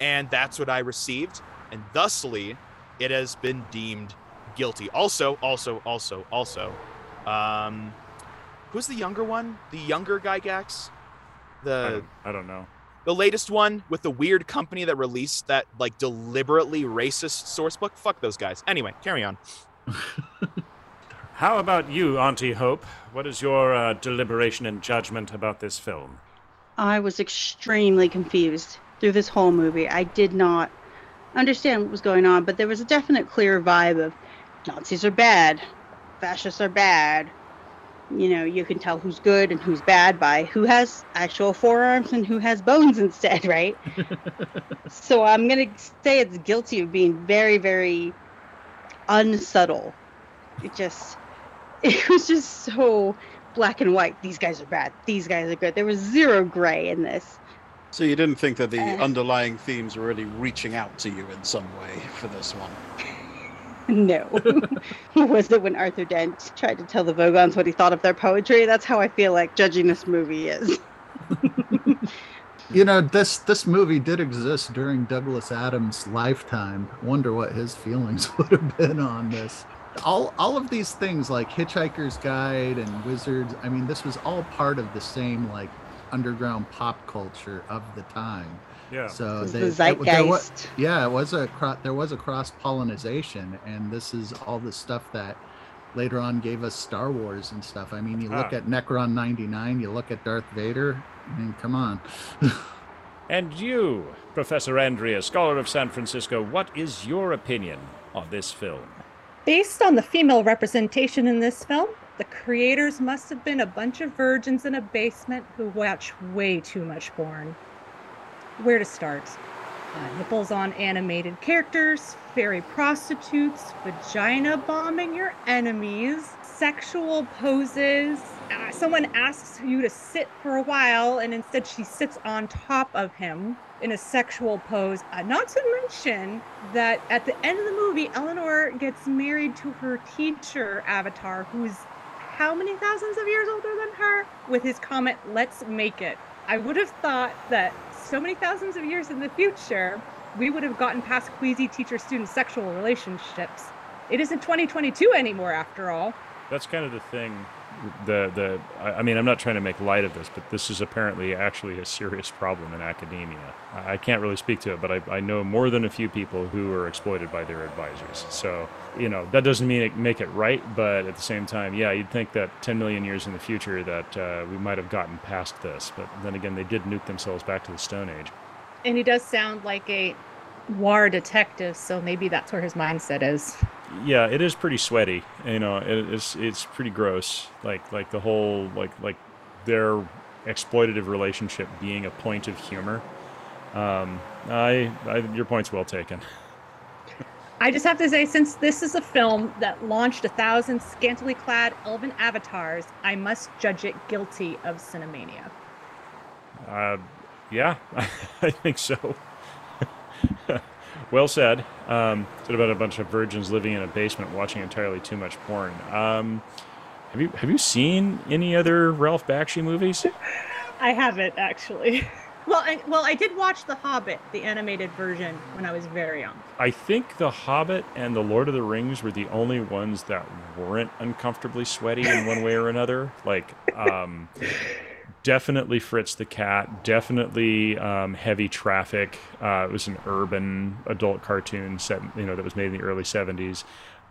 and that's what I received and thusly it has been deemed guilty. Also, also, also, also, um, who's the younger one? The younger Gygax? I The don't, I don't know. The latest one with the weird company that released that like deliberately racist source book. Fuck those guys. Anyway, carry on. [LAUGHS] How about you, Auntie Hope? What is your uh, deliberation and judgment about this film? I was extremely confused through this whole movie. I did not understand what was going on, but there was a definite clear vibe of Nazis are bad, fascists are bad. You know, you can tell who's good and who's bad by who has actual forearms and who has bones [LAUGHS] instead, right? [LAUGHS] so I'm going to say it's guilty of being very, very unsubtle. It just, [LAUGHS] it was just so black and white. These guys are bad. These guys are good. There was zero gray in this. So you didn't think that the Uh. underlying themes were really reaching out to you in some way for this one? [LAUGHS] No. [LAUGHS] was it when Arthur Dent tried to tell the Vogons what he thought of their poetry? That's how I feel like judging this movie is. [LAUGHS] You know, this this movie did exist during Douglas Adams' lifetime. Wonder what his feelings would have been on this. All all of these things like Hitchhiker's Guide and Wizards, I mean, this was all part of the same like underground pop culture of the time. Yeah. So It's they, the it- there wa- zeitgeist. yeah, it was a there was a cross pollination, and this is all the stuff that later on gave us Star Wars and stuff. I mean, you look Ah. at Necron ninety nine, you look at Darth Vader. I mean, come on. [LAUGHS] And you, Professor Andrea, scholar of San Francisco, what is your opinion on this film? Based on the female representation in this film, the creators must have been a bunch of virgins in a basement who watch way too much porn. Where to start? Uh, nipples on animated characters, fairy prostitutes, vagina bombing your enemies, sexual poses. Uh, someone asks you to sit for a while, and instead she sits on top of him in a sexual pose. Uh, not to mention that at the end of the movie, Elinore gets married to her teacher avatar, who's how many thousands of years older than her? With his comment, let's make it. I would have thought that so many thousands of years in the future, we would have gotten past queasy teacher student sexual relationships. It isn't 2022 anymore, after all. That's kind of the thing the the I mean I'm not trying to make light of this, but this is apparently actually a serious problem in academia. I I can't really speak to it, but I, I know more than a few people who are exploited by their advisors. So you know that doesn't mean it make it right, but at the same time, yeah, you'd think that 10 million years in the future that uh, we might have gotten past this, but then again, they did nuke themselves back to the Stone Age. And he does sound like a war detective, so maybe that's where his mindset is. Yeah, it is pretty sweaty. You know, it, it's it's pretty gross. Like like the whole like like their exploitative relationship being a point of humor. Um, I, I your point's well taken. [LAUGHS] I just have to say, since this is a film that launched a thousand scantily clad elven avatars, I must judge it guilty of cinemania. Uh, yeah, [LAUGHS] I think so. Well said. Um, said about a bunch of virgins living in a basement watching entirely too much porn. Um, have you have you seen any other Ralph Bakshi movies? I haven't actually. [LAUGHS] Well, I, well, I did watch The Hobbit, the animated version, when I was very young. I think The Hobbit and The Lord of the Rings were the only ones that weren't uncomfortably sweaty in one way or another. Like, um, definitely Fritz the Cat, definitely um, Heavy Traffic. Uh, it was an urban adult cartoon set, you know, that was made in the early 70s.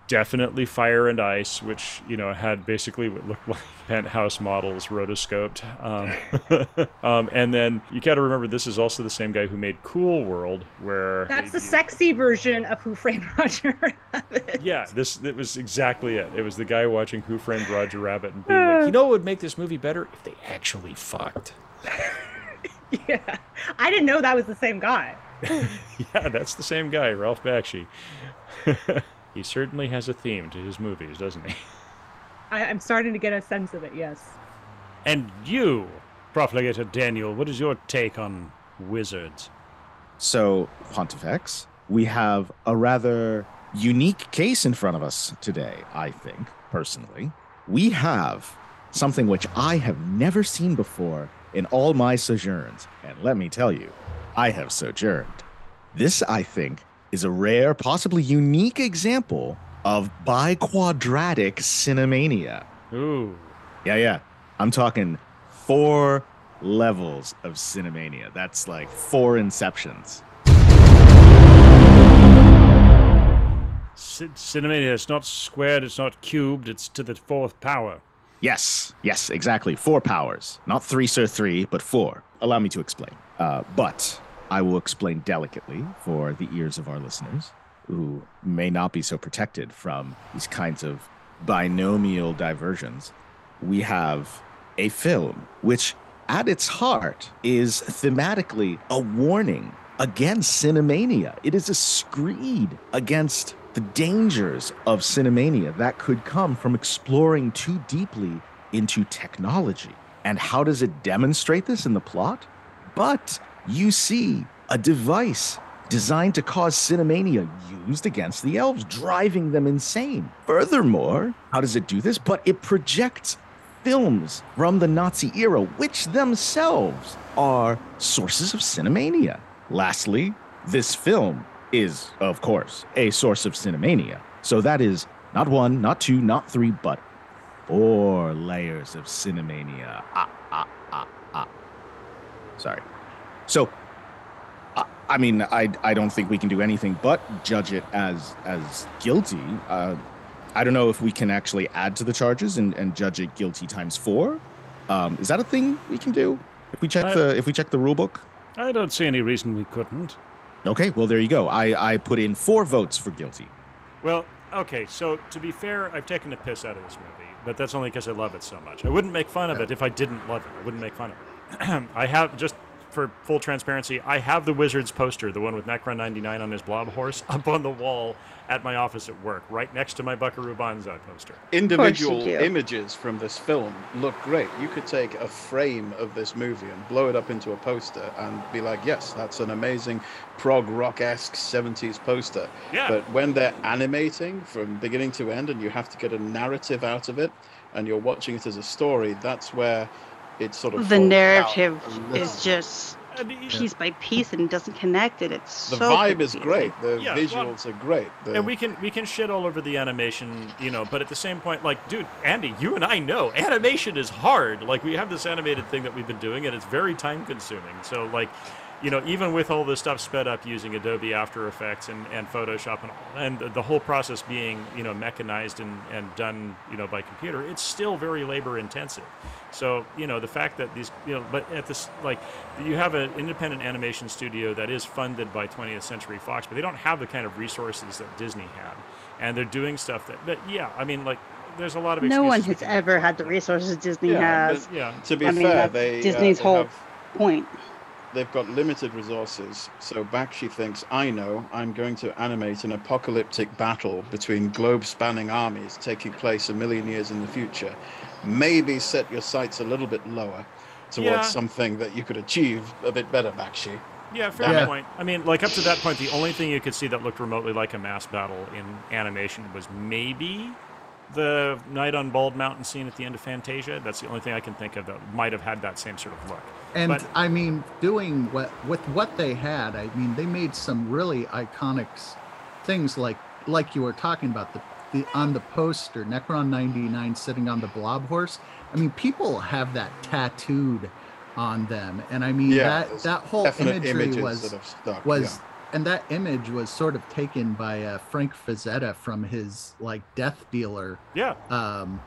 Definitely Fire and Ice, which, you know, had basically what looked [LAUGHS] like penthouse models rotoscoped. Um, [LAUGHS] um, and then you got to remember this is also the same guy who made Cool World, where That's the sexy version of Who Framed [LAUGHS] Roger Rabbit. Yeah, this it was exactly it. It was the guy watching Who Framed Roger Rabbit and being like, you know what would make this movie better if they actually fucked. yeah, I didn't know that was the same guy. yeah, that's the same guy, Ralph Bakshi. He certainly has a theme to his movies, doesn't he? [LAUGHS] I, I'm starting to get a sense of it. Yes. And you, Profligator Daniel, what is your take on wizards? So, Pontifex, we have a rather unique case in front of us today, I think, personally. We have something which I have never seen before in all my sojourns. And let me tell you, I have sojourned. This, I think, is a rare, possibly unique example of biquadratic cinemania. Ooh. Yeah, yeah. I'm talking four levels of cinemania. That's like four inceptions. C- Cinemania, it's not squared, it's not cubed, it's to the fourth power. Yes, yes, exactly. Four powers. Not three, sir, three, but four. Allow me to explain. Uh, but I will explain delicately for the ears of our listeners who may not be so protected from these kinds of binomial diversions. We have a film which, at its heart, is thematically a warning against cinemania. It is a screed against the dangers of cinemania that could come from exploring too deeply into technology. And how does it demonstrate this in the plot? But you see a device designed to cause cinemania used against the elves, driving them insane. Furthermore, how does it do this? But it projects films from the Nazi era, which themselves are sources of cinemania. Lastly, this film is, of course, a source of cinemania. So that is not one, not two, not three, but four layers of cinemania. Ah, ah, ah, ah. Sorry. So, I, I mean, I, I don't think we can do anything but judge it as as guilty. Uh, I don't know if we can actually add to the charges and, and judge it guilty times four. Um, is that a thing we can do? If we check I- the if we check the rule book? I don't see any reason we couldn't. Okay, well there you go. I, I put in four votes for guilty. Well, okay, so to be fair, I've taken the piss out of this movie, but that's only because I love it so much. I wouldn't make fun of it if I didn't love it. I wouldn't make fun of it. [CLEARS THROAT] I have, just for full transparency, I have the Wizards poster, the one with Necron 99 on his blob horse, [LAUGHS] up on the wall at my office at work, right next to my Buckaroo Banzai poster. Individual images from this film look great. You could take a frame of this movie and blow it up into a poster and be like, yes, that's an amazing prog rock esque 70s poster. Yeah. But when they're animating from beginning to end and you have to get a narrative out of it and you're watching it as a story, that's where it sort of The narrative is just piece by piece and doesn't connect, and it's The so vibe is great. The Yeah, well- visuals are great. The, and we can we can shit all over the animation, you know, but at the same point, like, dude, Andy, you and I know animation is hard. Like, we have this animated thing that we've been doing, and it's very time consuming. So, like, you know, even with all this stuff sped up using Adobe After Effects and, and Photoshop and all and the- the whole process being you know mechanized and, and done you know by computer, it's still very labor intensive. So you know the fact that these you know, but at this like you have an independent animation studio that is funded by 20th Century Fox, but they don't have the kind of resources that Disney had, and they're doing stuff that. But yeah, I mean like. There's a lot of No one excuses has ever had the resources Disney Yeah, has. but Yeah. To be I mean, fair, that's they uh, Disney's they whole have- point. They've got limited resources. So Bakshi thinks, I know, I'm going to animate an apocalyptic battle between globe spanning armies taking place a million years in the future. Maybe set your sights a little bit lower towards Yeah. something that you could achieve a bit better, Bakshi. Yeah, fair Yeah. point. I mean, like up to that point, the only thing you could see that looked remotely like a mass battle in animation was maybe the night on Bald Mountain scene at the end of Fantasia. That's the only thing I can think of that might have had that same sort of look. And But- I mean, doing what with what they had, I mean, they made some really iconic things like like you were talking about the, the on the poster, Necron 99 sitting on the blob horse. I mean, people have that tattooed on them, and I mean Yeah, that that whole imagery was stuck, was. yeah. And that image was sort of taken by uh, Frank Frazetta from his like Death Dealer. Yeah, Um,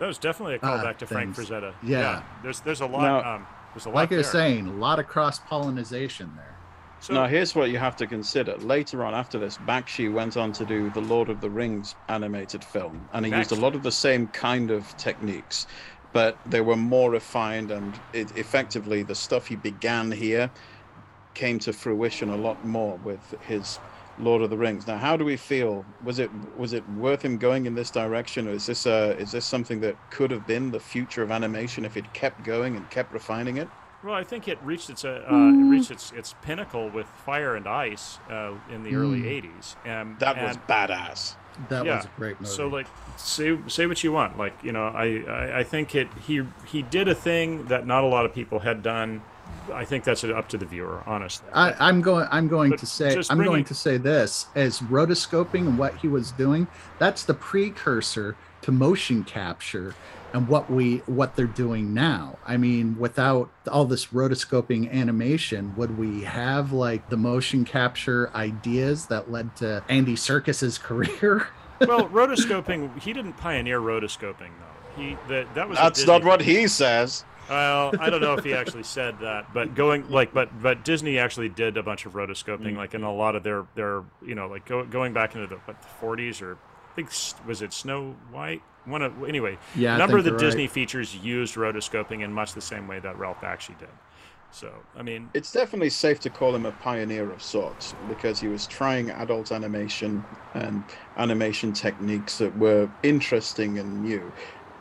that was definitely a Uh, callback to Frank things. Frazetta. Yeah. there's there's a lot. Now- um, there's a lot like you're there. saying, a lot of cross pollination there. So, now, here's what you have to consider. Later on, after this, Bakshi went on to do the Lord of the Rings animated film, and he used a lot of the same kind of techniques, but they were more refined, and it, effectively, the stuff he began here came to fruition a lot more with his Lord of the Rings. Now, how do we feel? Was it was it worth him going in this direction, or is this uh, is this something that could have been the future of animation if it kept going and kept refining it? Well, I think it reached its uh, uh, it reached its its pinnacle with Fire and Ice uh, in the early Mm. '80s. Um, That was and- badass. That Yeah, was a great movie. So like, say say what you want. Like you know, I, I I think it he he did a thing that not a lot of people had done. I think that's up to the viewer, honestly. I, I'm going. I'm going But to say. I'm bringing- going to say this as rotoscoping and what he was doing. That's the precursor to motion capture and what we what they're doing now. I mean, without all this rotoscoping animation, would we have like the motion capture ideas that led to Andy Serkis's [LAUGHS] career? well, rotoscoping. He didn't pioneer rotoscoping though. He that that was. That's Disney not what he says. Well, I don't know if he [LAUGHS] actually said that, but going like, but but Disney actually did a bunch of rotoscoping, Mm. like in a lot of their their you know like go, going back into the what the 40s or I think was it Snow White one of anyway. Yeah, I a number of the you're right. Disney features used rotoscoping in much the same way that Ralph actually did. So I mean, It's definitely safe to call him a pioneer of sorts because he was trying adult animation and animation techniques that were interesting and new.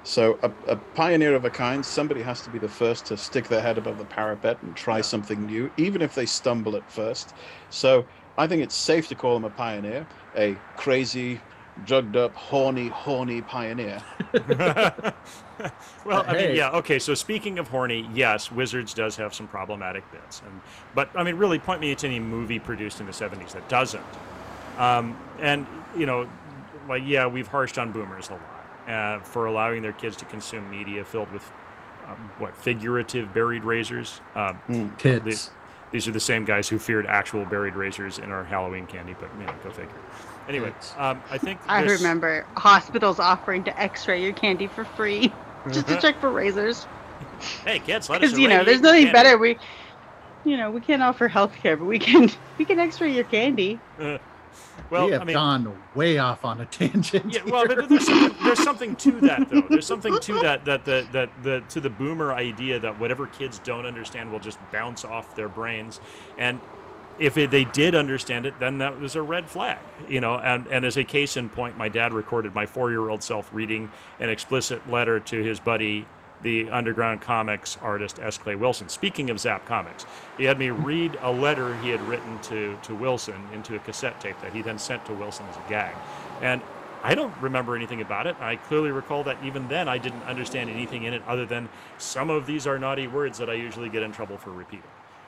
So, a, a pioneer of a kind, somebody has to be the first to stick their head above the parapet and try something new, even if they stumble at first. So, I think it's safe to call him a pioneer, a crazy, drugged up, horny, horny pioneer. [LAUGHS] [LAUGHS] well, I mean, yeah, okay. So speaking of horny, yes, Wizards does have some problematic bits, and but I mean, really, point me to any movie produced in the '70s that doesn't. Um, and you know, like yeah, we've harshed on boomers a lot uh, for allowing their kids to consume media filled with um, what figurative buried razors. Um, Kids. These, these are the same guys who feared actual buried razors in our Halloween candy, but you know, go figure. Anyway, um, I think I this- remember hospitals offering to X-ray your candy for free, [LAUGHS] just to check for razors. Hey kids, let us Because you know, there's nothing candy. better. We, you know, we can't offer health care, but we can [LAUGHS] we can X-ray your candy. Uh, well, we have I mean, gone way off on a tangent. Yeah, well, but there's something, there's something to that though. There's something to that that the that the to the boomer idea that whatever kids don't understand will just bounce off their brains, and if it, they did understand it, then that was a red flag, you know. And and as a case in point, my dad recorded my four-year-old self reading an explicit letter to his buddy, the underground comics artist S. Clay Wilson. Speaking of Zap Comics, he had me read a letter he had written to to Wilson into a cassette tape that he then sent to Wilson as a gag, and I don't remember anything about it. I clearly recall that even then I didn't understand anything in it other than some of these are naughty words that I usually get in trouble for repeating.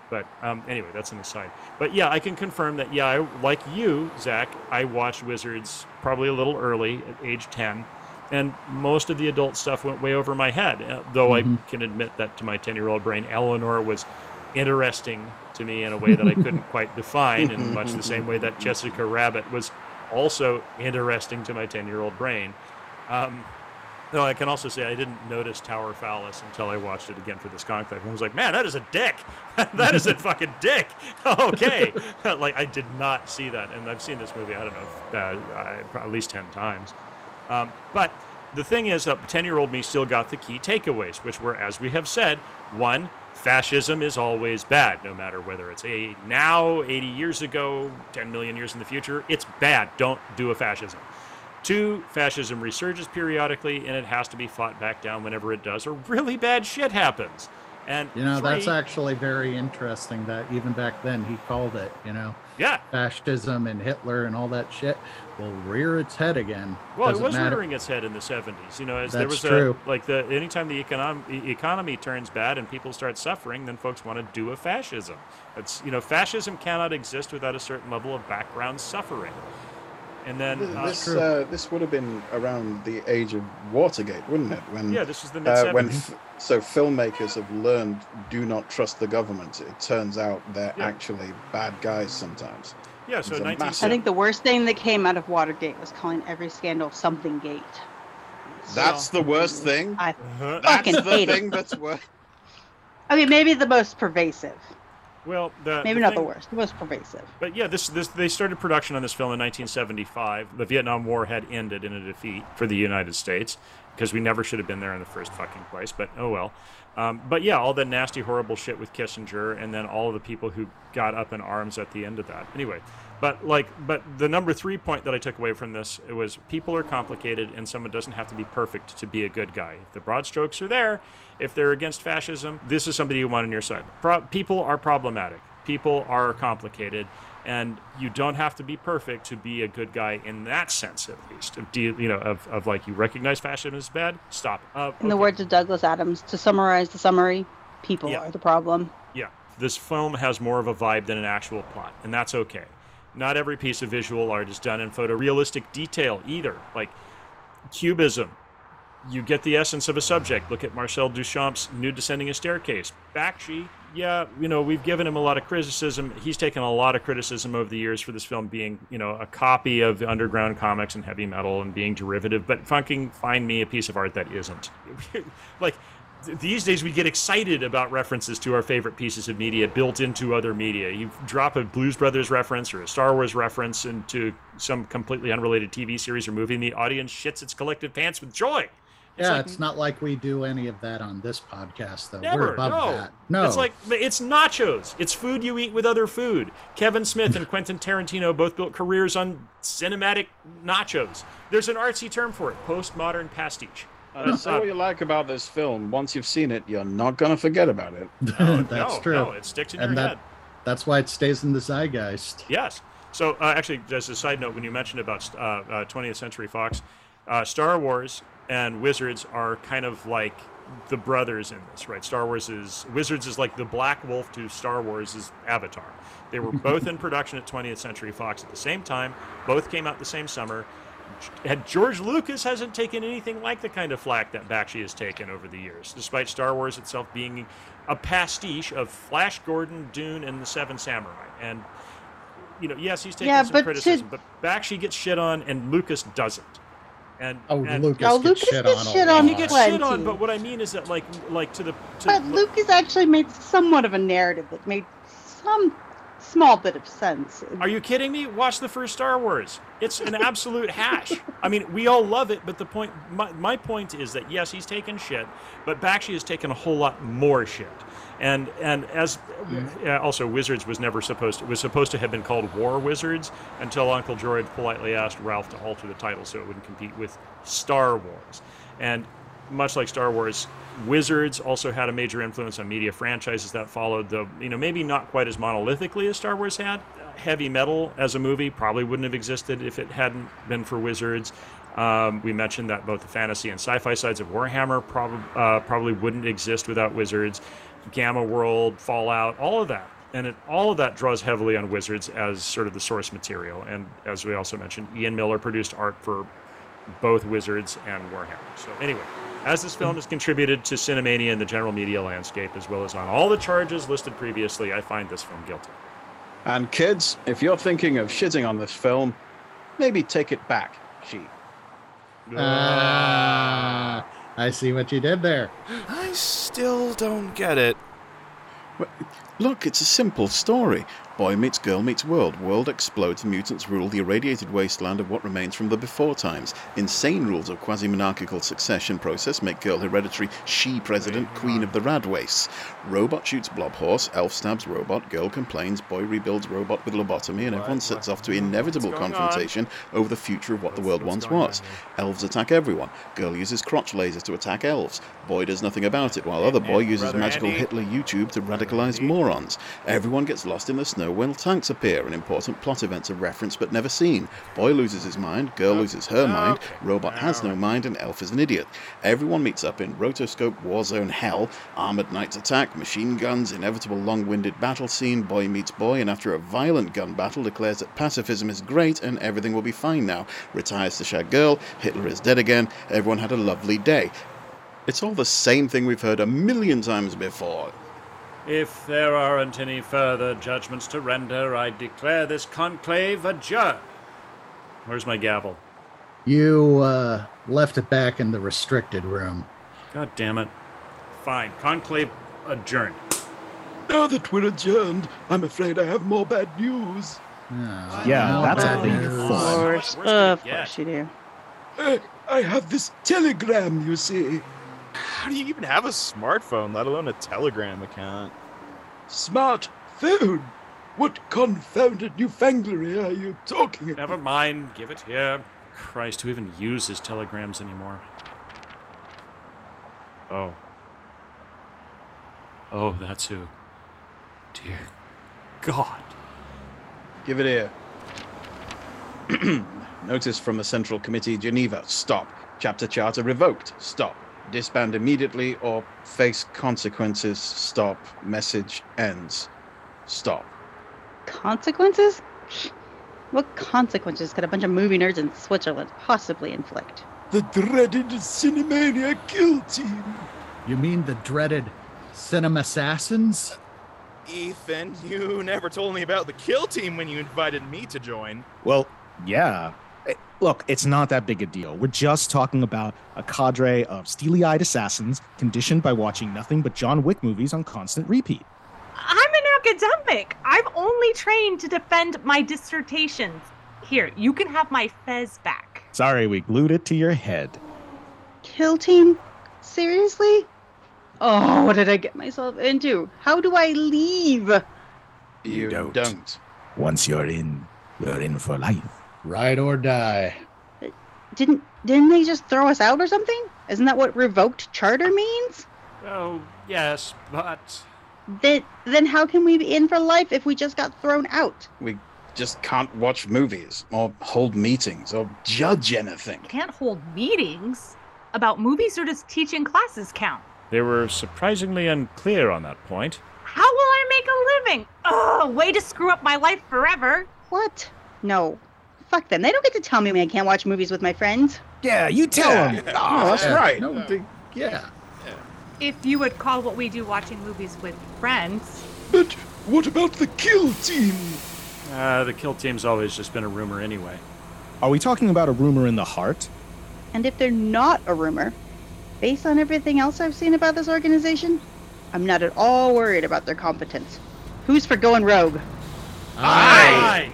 But um, anyway, that's an aside. But yeah, I can confirm that. Yeah, I, like you, Zach, I watched Wizards probably a little early at age ten, and most of the adult stuff went way over my head. uh, Though Mhm. I can admit that to my ten-year-old brain, Elinore was interesting to me in a way that I couldn't [LAUGHS] quite define, in much the same way that [LAUGHS] Jessica Rabbit was also interesting to my ten-year-old brain. Um, no, I can also say I didn't notice Tower Phallus until I watched it again for this conclave. I was like, man, that is a dick. [LAUGHS] that is a fucking dick. okay. like, I did not see that. And I've seen this movie, I don't know, uh, at least 10 times. Um, but the thing is that 10 year old me still got the key takeaways, which were, as we have said, one, fascism is always bad, no matter whether it's a now, 80 years ago, 10 million years in the future. It's bad. Don't do a fascism. Two, fascism resurges periodically, and it has to be fought back down whenever it does, or really bad shit happens. And You know, that's actually very interesting that even back then he called it, you know, yeah. fascism and Hitler and all that shit will rear its head again. Well, it Doesn't was matter. rearing its head in the 70s. You know, as there was true. a like the anytime the econom- economy turns bad and people start suffering, then folks want to do a fascism. It's you know, fascism cannot exist without a certain level of background suffering. And then Th- uh, This uh, this would have been around the age of Watergate, wouldn't it? When Yeah, this was the uh, when f- so filmmakers have learned do not trust the government. It turns out they're Yeah. actually bad guys sometimes. yeah, so 19 massive- I think the worst thing that came out of Watergate was calling every scandal something gate. That's the worst thing. I Uh-huh. That's fucking the hate thing it. that's worse. [LAUGHS] Okay, maybe the most pervasive. Well, the, Maybe the not thing- the worst, the most pervasive. But yeah, this this they started production on this film in 1975. The Vietnam War had ended in a defeat for the United States because we never should have been there in the first fucking place. But oh well. Um, but yeah, all the nasty, horrible shit with Kissinger, and then all the people who got up in arms at the end of that. Anyway, but like, but the number three point that I took away from this it was people are complicated, and someone doesn't have to be perfect to be a good guy. The broad strokes are there, if they're against fascism, this is somebody you want on your side. Pro- people are problematic. People are complicated, and you don't have to be perfect to be a good guy in that sense, at least. Of, you know, of, of like you recognize fascism is bad, stop. Uh, In the words of Douglas Adams, to summarize the summary, people Yeah. are the problem. Yeah, this film has more of a vibe than an actual plot, and that's okay. Not every piece of visual art is done in photorealistic detail either. Like cubism, you get the essence of a subject. Look at Marcel Duchamp's Nude Descending a Staircase. Bakshi, yeah, you know, we've given him a lot of criticism. He's taken a lot of criticism over the years for this film being, you know, a copy of underground comics and heavy metal and being derivative, but fucking find me a piece of art that isn't. [LAUGHS] like, these days we get excited about references to our favorite pieces of media built into other media. You drop a Blues Brothers reference or a Star Wars reference into some completely unrelated TV series or movie, and the audience shits its collective pants with joy. Yeah, like- it's not like we do any of that on this podcast, though. Never, We're above no. that. No, It's like it's nachos. It's food you eat with other food. Kevin Smith and [LAUGHS] Quentin Tarantino both built careers on cinematic nachos. There's an artsy term for it: postmodern pastiche. Uh, say what you like about this film. Once you've seen it, you're not gonna forget about it. No, [LAUGHS] that's no, true. no, it sticks in and your that, head. That's why it stays in the zeitgeist. Yes. So, uh, actually, as a side note, when you mentioned about uh, uh, 20th Century Fox, uh, Star Wars and Wizards are kind of like the brothers in this, right? Star Wars is Wizards is like the Black Wolf to Star Wars is Avatar. They were [LAUGHS] both in production at 20th Century Fox at the same time. Both came out the same summer. And George Lucas hasn't taken anything like the kind of flack that Bakshi has taken over the years, despite Star Wars itself being a pastiche of Flash Gordon, Dune, and the Seven Samurai. And you know, yes, he's taking Yeah, some but to- criticism, but Bakshi gets shit on, and Lucas doesn't. And Oh, and, Lucas Oh, gets Lucas shit gets on. shit on he gets shit on. But what I mean is that, like, like to the to, But Lucas actually made somewhat of a narrative that made some small bit of sense. Are you kidding me? Watch the first Star Wars. It's an absolute hash. I mean, we all love it, but the point, my, my point is that yes, he's taken shit, but Bakshi has taken a whole lot more shit. And and as also Wizards was never supposed to was supposed to have been called War Wizards until Uncle George politely asked Ralph to alter the title so it wouldn't compete with Star Wars. And much like Star Wars, Wizards also had a major influence on media franchises that followed, The you know, maybe not quite as monolithically as Star Wars had. Heavy Metal as a movie probably wouldn't have existed if it hadn't been for Wizards. Um, we mentioned that both the fantasy and sci fi sides of Warhammer prob- uh, probably wouldn't exist without Wizards. Gamma World, Fallout, all of that And it, all of that draws heavily on Wizards as sort of the source material. And as we also mentioned, Ian Miller produced art for both Wizards and Warhammer. So, anyway, as this film has contributed to Cinemania and the general media landscape, as well as on all the charges listed previously, I find this film guilty. And kids, if you're thinking of shitting on this film, maybe take it back, she. Ah, I see what you did there. I still don't get it. Look, it's a simple story. Boy meets girl meets world. World explodes. Mutants rule the irradiated wasteland of what remains from the before times. Insane rules of quasi monarchical succession process make girl hereditary she president, queen of the Radwace. Robot shoots blob horse. Elf stabs robot. Girl complains. Boy rebuilds robot with lobotomy, and everyone sets off to inevitable confrontation over the future of what the world once was. Elves attack everyone. Girl uses crotch lasers to attack elves. Boy does nothing about it, while other boy uses magical Hitler YouTube to radicalize morons. Everyone gets lost in the snow when tanks appear, and important plot events are referenced but never seen. Boy loses his mind, girl loses her mind, robot has no mind, and elf is an idiot. Everyone meets up in rotoscope warzone hell. Armored knights attack, machine guns, inevitable long-winded battle scene. Boy meets boy, and after a violent gun battle, declares that pacifism is great and everything will be fine now. Retires to shag girl. Hitler is dead again. Everyone had a lovely day. It's all the same thing we've heard a million times before. If there aren't any further judgments to render, I declare this conclave adjourned. Where's my gavel? You uh, left it back in the restricted room. God damn it. Fine. Conclave adjourned. Now that we're adjourned, I'm afraid I have more bad news. Yeah, that's a thing Of course, of course you do. I, I have this telegram, you see. How do you even have a smartphone, let alone a Telegram account? Smart phone. What confounded newfanglery are you talking about? Never mind. Give it here. Christ, who even uses telegrams anymore? Oh. Oh, that's who. Dear God. Give it here. [CLEARS THROAT] Notice from the Central Committee, Geneva. Stop. Chapter Charter revoked. Stop. Disband immediately or face consequences. Stop. Message ends. Stop. Consequences? What consequences could a bunch of movie nerds in Switzerland possibly inflict? The dreaded Cinemania kill team. You mean the dreaded Cinema Assassins? Ethan, you never told me about the kill team when you invited me to join. Well, yeah. Eh, Look, it's not that big a deal. We're just talking about a cadre of steely eyed assassins conditioned by watching nothing but John Wick movies on constant repeat. I'm an academic. I'm only trained to defend my dissertations. Here, you can have my fez back. Sorry, we glued it to your head. Kill team? Seriously? Oh, what did I get myself into? How do I leave? You, don't. don't. Once you're in, you're in for life. Ride or die. Didn't didn't they just throw us out or something? Isn't that what revoked charter means? Oh, yes, but. Then then how can we be in for life if we just got thrown out? We just can't watch movies or hold meetings or judge anything. Can't hold meetings about movies or does teaching classes count? They were surprisingly unclear on that point. How will I make a living? Ugh, way to screw up my life forever. What? No. Fuck them. They don't get to tell me I can't watch movies with my friends. Yeah, you tell Yeah. them. Oh, that's right. No big, yeah. If you would call what we do watching movies with friends. But what about the kill team? Uh, the kill team's always just been a rumor anyway. Are we talking about a rumor in the heart? And if they're not a rumor, based on everything else I've seen about this organization, I'm not at all worried about their competence. Who's for going rogue? Aye!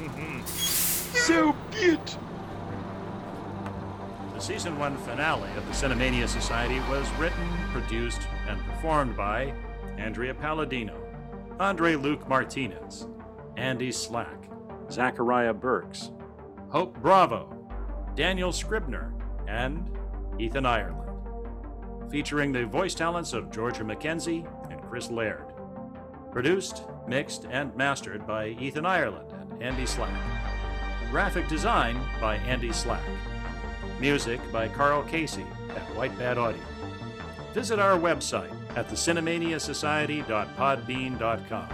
So be it. The season one finale of the Cinemania Society was written, produced, and performed by Andrea Palladino, Andre Luc Martinez, Andy Slack, Zacharia Berks, Hope Bravo, Daniel Scribner, and Ethan Ireland. Featuring the voice talents of Georgia McKenzie and Chris Laird. Produced, mixed, and mastered by Ethan Ireland and Andy Slack. Graphic design by Andy Slack. Music by Karl Casey at White Bat Audio. Visit our website at thecinemaniasociety.podbean.com.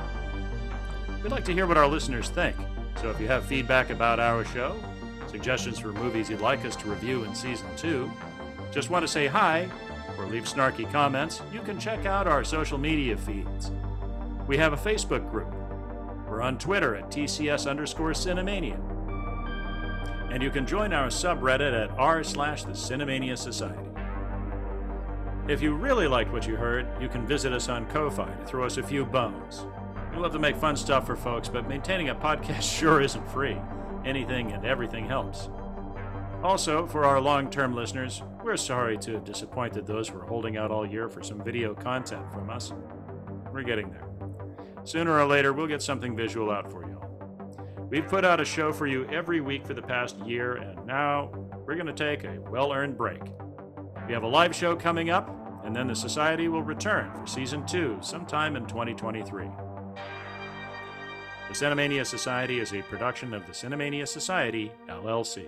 We'd like to hear what our listeners think. So if you have feedback about our show, suggestions for movies you'd like us to review in season two, just want to say hi, or leave snarky comments, you can check out our social media feeds. We have a Facebook group. We're on Twitter at TCS underscore Cinemania. And you can join our subreddit at r slash the Cinemania Society. If you really liked what you heard, you can visit us on Ko-Fi to throw us a few bones. We love to make fun stuff for folks, but maintaining a podcast [LAUGHS] sure isn't free. Anything and everything helps. Also, for our long term listeners, we're sorry to have disappointed those who are holding out all year for some video content from us. We're getting there. Sooner or later, we'll get something visual out for you. We've put out a show for you every week for the past year, and now we're going to take a well earned break. We have a live show coming up, and then the Society will return for season two sometime in 2023. The Cinemania Society is a production of the Cinemania Society, LLC.